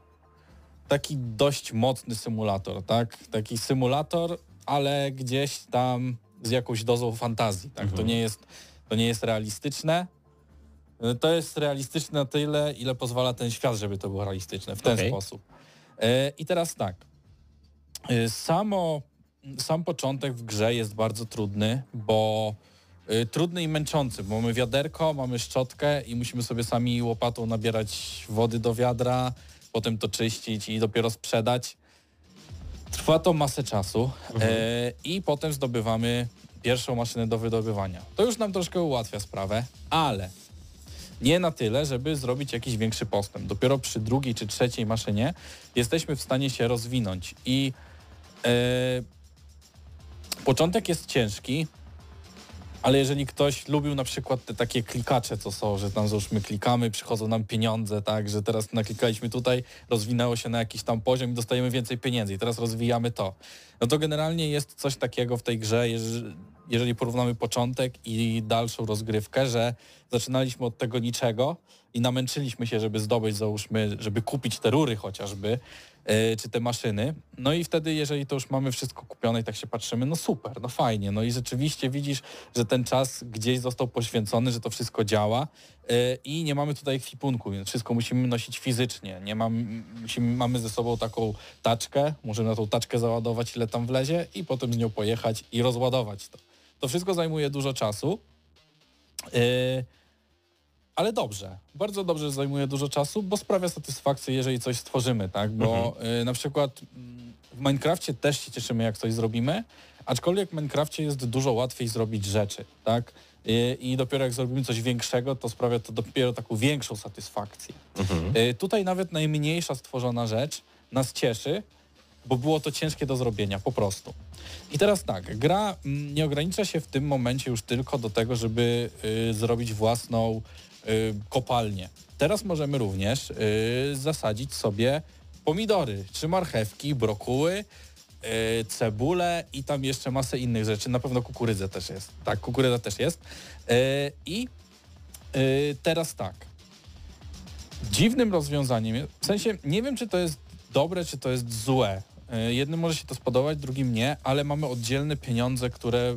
[SPEAKER 4] taki dość mocny symulator, tak? Taki symulator, ale gdzieś tam z jakąś dozą fantazji, tak? To nie jest to nie jest realistyczne. Yy, To jest realistyczne na tyle, ile pozwala ten świat, żeby to było realistyczne w ten
[SPEAKER 2] Okej.
[SPEAKER 4] sposób. Yy, I teraz tak. Y, Samo, sam początek w grze jest bardzo trudny, bo y, trudny i męczący, bo mamy wiaderko, mamy szczotkę i musimy sobie sami łopatą nabierać wody do wiadra, potem to czyścić i dopiero sprzedać. Trwa to masę czasu e, i potem zdobywamy pierwszą maszynę do wydobywania. To już nam troszkę ułatwia sprawę, ale nie na tyle, żeby zrobić jakiś większy postęp. Dopiero przy drugiej czy trzeciej maszynie jesteśmy w stanie się rozwinąć i początek jest ciężki, ale jeżeli ktoś lubił na przykład te takie klikacze, co są, że tam załóżmy klikamy, przychodzą nam pieniądze, tak, że teraz naklikaliśmy tutaj, rozwinęło się na jakiś tam poziom i dostajemy więcej pieniędzy i teraz rozwijamy to. No to generalnie jest coś takiego w tej grze, jeż- jeżeli porównamy początek i dalszą rozgrywkę, że zaczynaliśmy od tego niczego i namęczyliśmy się, żeby zdobyć, załóżmy, żeby kupić te rury chociażby, e, czy te maszyny. No i wtedy, jeżeli to już mamy wszystko kupione i tak się patrzymy, no super, no fajnie. No i rzeczywiście widzisz, że ten czas gdzieś został poświęcony, że to wszystko działa e, i nie mamy tutaj ekwipunku, więc wszystko musimy nosić fizycznie. Nie mam, musimy, mamy ze sobą taką taczkę, możemy na tą taczkę załadować ile tam wlezie i potem z nią pojechać i rozładować to. To wszystko zajmuje dużo czasu. E, ale dobrze, bardzo dobrze zajmuje dużo czasu, bo sprawia satysfakcję, jeżeli coś stworzymy, tak? Bo y, na przykład mm, w Minecrafcie też się cieszymy, jak coś zrobimy, aczkolwiek w Minecrafcie jest dużo łatwiej zrobić rzeczy, tak? Y, I dopiero jak zrobimy coś większego, to sprawia to dopiero taką większą satysfakcję. Y, Tutaj nawet najmniejsza stworzona rzecz nas cieszy, bo było to ciężkie do zrobienia, po prostu. I teraz tak, gra mm, nie ogranicza się w tym momencie już tylko do tego, żeby y, zrobić własną y, kopalnię. Teraz możemy również y, zasadzić sobie pomidory, czy marchewki, brokuły y, cebulę i tam jeszcze masę innych rzeczy. Na pewno kukurydza też jest. Tak, kukurydza też jest. I teraz tak. Dziwnym rozwiązaniem, w sensie nie wiem, czy to jest dobre, czy to jest złe. Y, Jednym może się to spodobać, drugim nie, ale mamy oddzielne pieniądze, które y,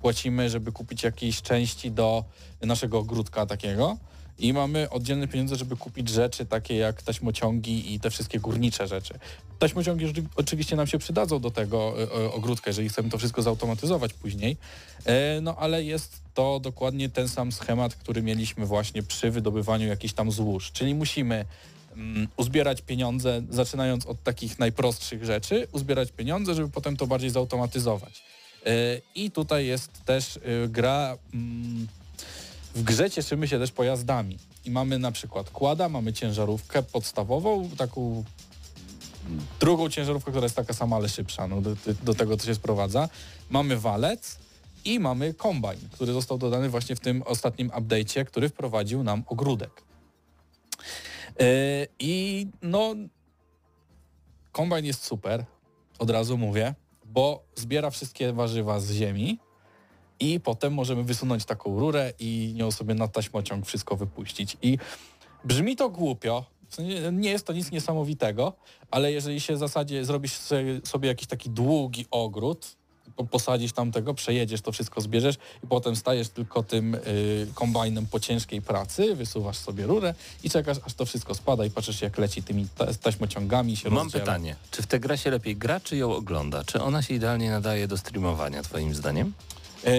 [SPEAKER 4] płacimy, żeby kupić jakieś części do naszego ogródka takiego. I mamy oddzielne pieniądze, żeby kupić rzeczy takie jak taśmociągi i te wszystkie górnicze rzeczy. Taśmociągi oczywiście nam się przydadzą do tego y, y, ogródka, jeżeli chcemy to wszystko zautomatyzować później. E, No ale jest to dokładnie ten sam schemat, który mieliśmy właśnie przy wydobywaniu jakichś tam złóż. Czyli musimy uzbierać pieniądze, zaczynając od takich najprostszych rzeczy, uzbierać pieniądze, żeby potem to bardziej zautomatyzować. E, I tutaj jest też y, gra... mm, W grze cieszymy się też pojazdami. I mamy na przykład kłada, mamy ciężarówkę podstawową, taką drugą ciężarówkę, która jest taka sama, ale szybsza. No, do, do tego to się sprowadza. Mamy walec i mamy kombajn, który został dodany właśnie w tym ostatnim update'cie, który wprowadził nam ogródek. Yy, I no, kombajn jest super, od razu mówię, bo zbiera wszystkie warzywa z ziemi i potem możemy wysunąć taką rurę i nią sobie na taśmociąg wszystko wypuścić. I brzmi to głupio, nie jest to nic niesamowitego, ale jeżeli się w zasadzie zrobisz sobie- jakiś taki długi ogród, posadzisz tam tego, przejedziesz, to wszystko zbierzesz i potem stajesz tylko tym y, kombajnem po ciężkiej pracy, wysuwasz sobie rurę i czekasz, aż to wszystko spada i patrzysz jak leci tymi ta taśmociągami się
[SPEAKER 2] Mam
[SPEAKER 4] rozdziela.
[SPEAKER 2] pytanie, czy w tę grę się lepiej gra, czy ją ogląda? Czy ona się idealnie nadaje do streamowania, twoim zdaniem?
[SPEAKER 4] E,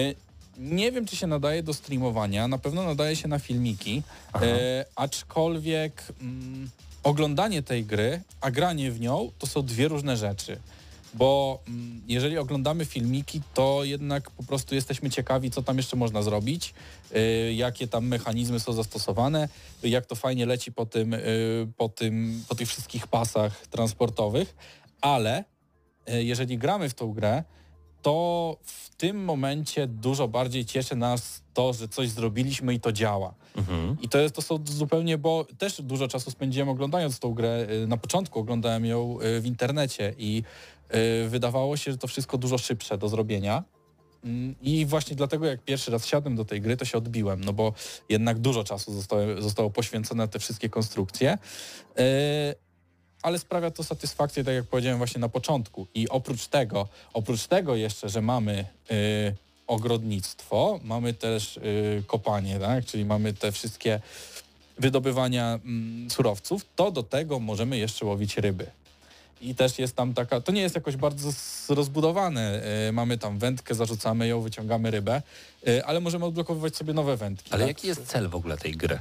[SPEAKER 4] Nie wiem, czy się nadaje do streamowania, na pewno nadaje się na filmiki, e, aczkolwiek mm, oglądanie tej gry, a granie w nią to są dwie różne rzeczy. Bo mm, jeżeli oglądamy filmiki, to jednak po prostu jesteśmy ciekawi, co tam jeszcze można zrobić, e, jakie tam mechanizmy są zastosowane, jak to fajnie leci po, tym, e, po, tym, po tych wszystkich pasach transportowych, ale e, jeżeli gramy w tą grę, to w tym momencie dużo bardziej cieszy nas to, że coś zrobiliśmy i to działa.
[SPEAKER 2] Mhm.
[SPEAKER 4] I to jest to są zupełnie, bo też dużo czasu spędziłem oglądając tą grę. Y, Na początku oglądałem ją y, w internecie i y, wydawało się, że to wszystko dużo szybsze do zrobienia. Mm, I właśnie dlatego jak pierwszy raz siadłem do tej gry, to się odbiłem, no bo jednak dużo czasu zostało, zostało poświęcone na te wszystkie konstrukcje. Y, ale sprawia to satysfakcję, tak jak powiedziałem właśnie na początku. I oprócz tego, oprócz tego jeszcze, że mamy y, ogrodnictwo, mamy też y, kopanie, tak? czyli mamy te wszystkie wydobywania mm, surowców, to do tego możemy jeszcze łowić ryby. I też jest tam taka, to nie jest jakoś bardzo rozbudowane. Y, mamy tam wędkę, zarzucamy ją, wyciągamy rybę, y, ale możemy odblokowywać sobie nowe wędki.
[SPEAKER 2] Ale
[SPEAKER 4] tak?
[SPEAKER 2] jaki jest cel w ogóle tej gry?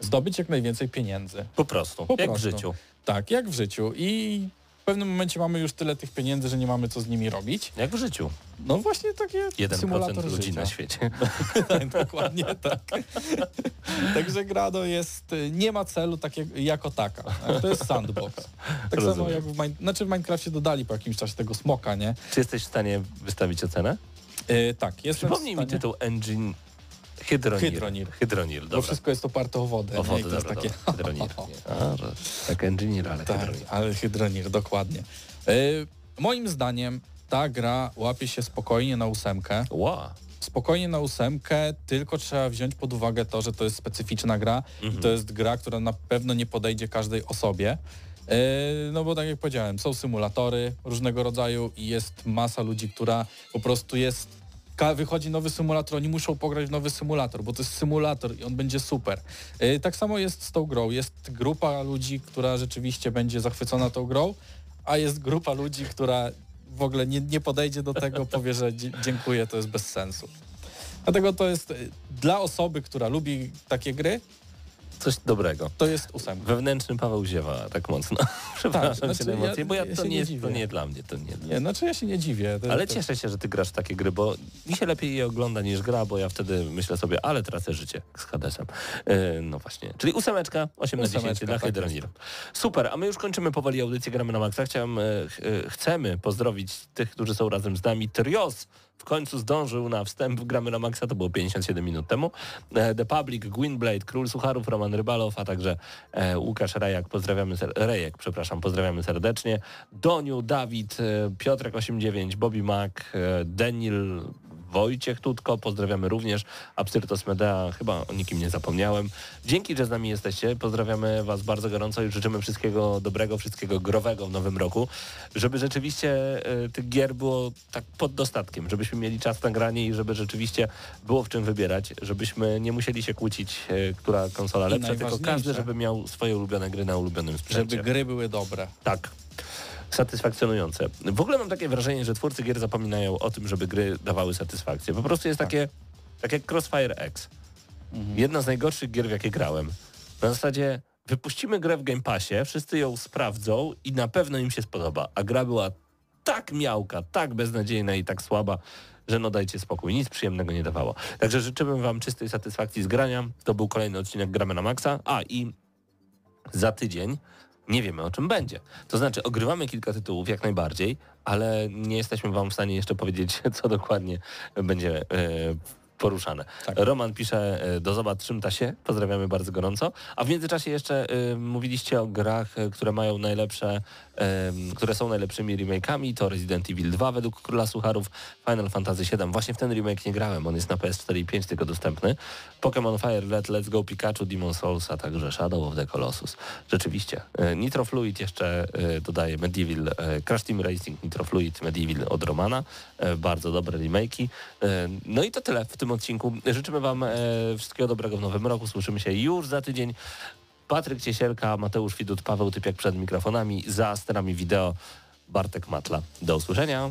[SPEAKER 4] Zdobyć jak najwięcej pieniędzy.
[SPEAKER 2] Po prostu,
[SPEAKER 4] Po
[SPEAKER 2] jak
[SPEAKER 4] prostu.
[SPEAKER 2] w życiu.
[SPEAKER 4] Tak, jak w życiu. I pewnym momencie mamy już tyle tych pieniędzy, że nie mamy co z nimi robić.
[SPEAKER 2] Jak w życiu.
[SPEAKER 4] No właśnie takie
[SPEAKER 2] 1%
[SPEAKER 4] symulator
[SPEAKER 2] ludzi
[SPEAKER 4] życia.
[SPEAKER 2] na świecie.
[SPEAKER 4] tak, dokładnie tak. Także gra no jest, nie ma celu tak jak, jako taka. Tak? To jest sandbox. Tak samo
[SPEAKER 2] Rozumiem.
[SPEAKER 4] jak w, Mine, znaczy w Minecrafcie dodali po jakimś czasie tego smoka, nie?
[SPEAKER 2] Czy jesteś w stanie wystawić ocenę?
[SPEAKER 4] Yy, tak, jestem
[SPEAKER 2] Przypomnij
[SPEAKER 4] w
[SPEAKER 2] mi
[SPEAKER 4] stanie,
[SPEAKER 2] tytuł Engine Hydronir.
[SPEAKER 4] Hydronir, Bo
[SPEAKER 2] dobra.
[SPEAKER 4] wszystko jest oparte o wodę.
[SPEAKER 2] O
[SPEAKER 4] nie? I
[SPEAKER 2] wodę,
[SPEAKER 4] to jest
[SPEAKER 2] dobra,
[SPEAKER 4] takie...
[SPEAKER 2] dobra. Nie. A, tak, Engineer, ale
[SPEAKER 4] Tak,
[SPEAKER 2] Hydronir.
[SPEAKER 4] ale Hydronir, dokładnie. Yy, moim zdaniem ta gra łapie się spokojnie na ósemkę.
[SPEAKER 2] Ła.
[SPEAKER 4] spokojnie na ósemkę, tylko trzeba wziąć pod uwagę to, że to jest specyficzna gra
[SPEAKER 2] Mhm.
[SPEAKER 4] i to jest gra, która na pewno nie podejdzie każdej osobie. Yy, No bo tak jak powiedziałem, są symulatory różnego rodzaju i jest masa ludzi, która po prostu jest wychodzi nowy symulator, oni muszą pograć w nowy symulator, bo to jest symulator i on będzie super. Yy, Tak samo jest z tą grą. Jest grupa ludzi, która rzeczywiście będzie zachwycona tą grą, a jest grupa ludzi, która w ogóle nie, nie podejdzie do tego, powie, że dziękuję, to jest bez sensu. Dlatego to jest y, dla osoby, która lubi takie gry,
[SPEAKER 2] Coś dobrego.
[SPEAKER 4] to jest ósemka.
[SPEAKER 2] Wewnętrzny Paweł ziewa tak mocno. Przepraszam
[SPEAKER 4] znaczy
[SPEAKER 2] się na emocje,
[SPEAKER 4] ja-
[SPEAKER 2] bo ja,
[SPEAKER 4] ja
[SPEAKER 2] to, nie jest, to
[SPEAKER 4] dziwię.
[SPEAKER 2] nie dla mnie. To nie,
[SPEAKER 4] Nie, znaczy ja się nie dziwię. To,
[SPEAKER 2] Ale
[SPEAKER 4] to,
[SPEAKER 2] cieszę się, że ty grasz w takie gry, bo mi się lepiej je ogląda niż gra, bo ja wtedy myślę sobie, ale tracę życie z Hadesem. E, no właśnie. Czyli ósemeczka, 8 na 10
[SPEAKER 4] Ósemeczka,
[SPEAKER 2] dla
[SPEAKER 4] tak.
[SPEAKER 2] Super, a my już kończymy powoli audycję Gramy na Maxa. Chciałem, e, e, chcemy pozdrowić tych, którzy są razem z nami. Trios w końcu zdążył na wstęp Gramy na Maxa, to było 57 minut temu. E, The Public, Gwynblade, Król Sucharów, Roman Rybalow, a także e, Łukasz Rejak, pozdrawiamy, Rejek, przepraszam, pozdrawiamy serdecznie. Doniu, Dawid, e, Piotrek 89, Bobby Mac, e, Daniel, Wojciech Tutko, pozdrawiamy również, Absyrtos Medea, chyba o nikim nie zapomniałem. Dzięki, że z nami jesteście, pozdrawiamy Was bardzo gorąco i życzymy wszystkiego dobrego, wszystkiego growego w nowym roku, żeby rzeczywiście e, tych gier było tak pod dostatkiem, żebyśmy mieli czas na granie i żeby rzeczywiście było w czym wybierać, żebyśmy nie musieli się kłócić, e, która konsola
[SPEAKER 4] I
[SPEAKER 2] lepsza, tylko każdy, żeby miał swoje ulubione gry na ulubionym sprzęcie.
[SPEAKER 4] Żeby gry były dobre.
[SPEAKER 2] Tak. Satysfakcjonujące. W ogóle mam takie wrażenie, że twórcy gier zapominają o tym, żeby gry dawały satysfakcję. Po prostu jest takie, tak jak Crossfire X. Jedna z najgorszych gier, w jakie grałem. Na zasadzie wypuścimy grę w Game Passie, wszyscy ją sprawdzą i na pewno im się spodoba. A gra była tak miałka, tak beznadziejna i tak słaba, że no dajcie spokój, nic przyjemnego nie dawało. Także życzymy Wam czystej satysfakcji z grania. To był kolejny odcinek Gramy na Maxa. A i za tydzień nie wiemy o czym będzie. To znaczy ogrywamy kilka tytułów jak najbardziej, ale nie jesteśmy wam w stanie jeszcze powiedzieć, co dokładnie będzie e, poruszane.
[SPEAKER 4] Tak.
[SPEAKER 2] Roman pisze, e, do zobacz czymta się, pozdrawiamy bardzo gorąco. A w międzyczasie jeszcze e, mówiliście o grach, które mają najlepsze, które są najlepszymi remake'ami, to Resident Evil 2 według Króla Sucharów, Final Fantasy VII. Właśnie w ten remake nie grałem, on jest na PS4 i 5 tylko dostępny. Pokémon Fire Red, Let's Go Pikachu, Demon Souls, a także Shadow of the Colossus. Rzeczywiście. E, Nitro Fluid jeszcze e, dodaje Medieval, e, Crash Team Racing, Nitro Fluid, Medieval od Romana. Bardzo dobre remake'i. No i to tyle w tym odcinku. Życzymy Wam wszystkiego dobrego w nowym roku. Słyszymy się już za tydzień. Patryk Ciesielka, Mateusz Widut, Paweł Typiak przed mikrofonami, za sterami wideo Bartek Matla. Do usłyszenia.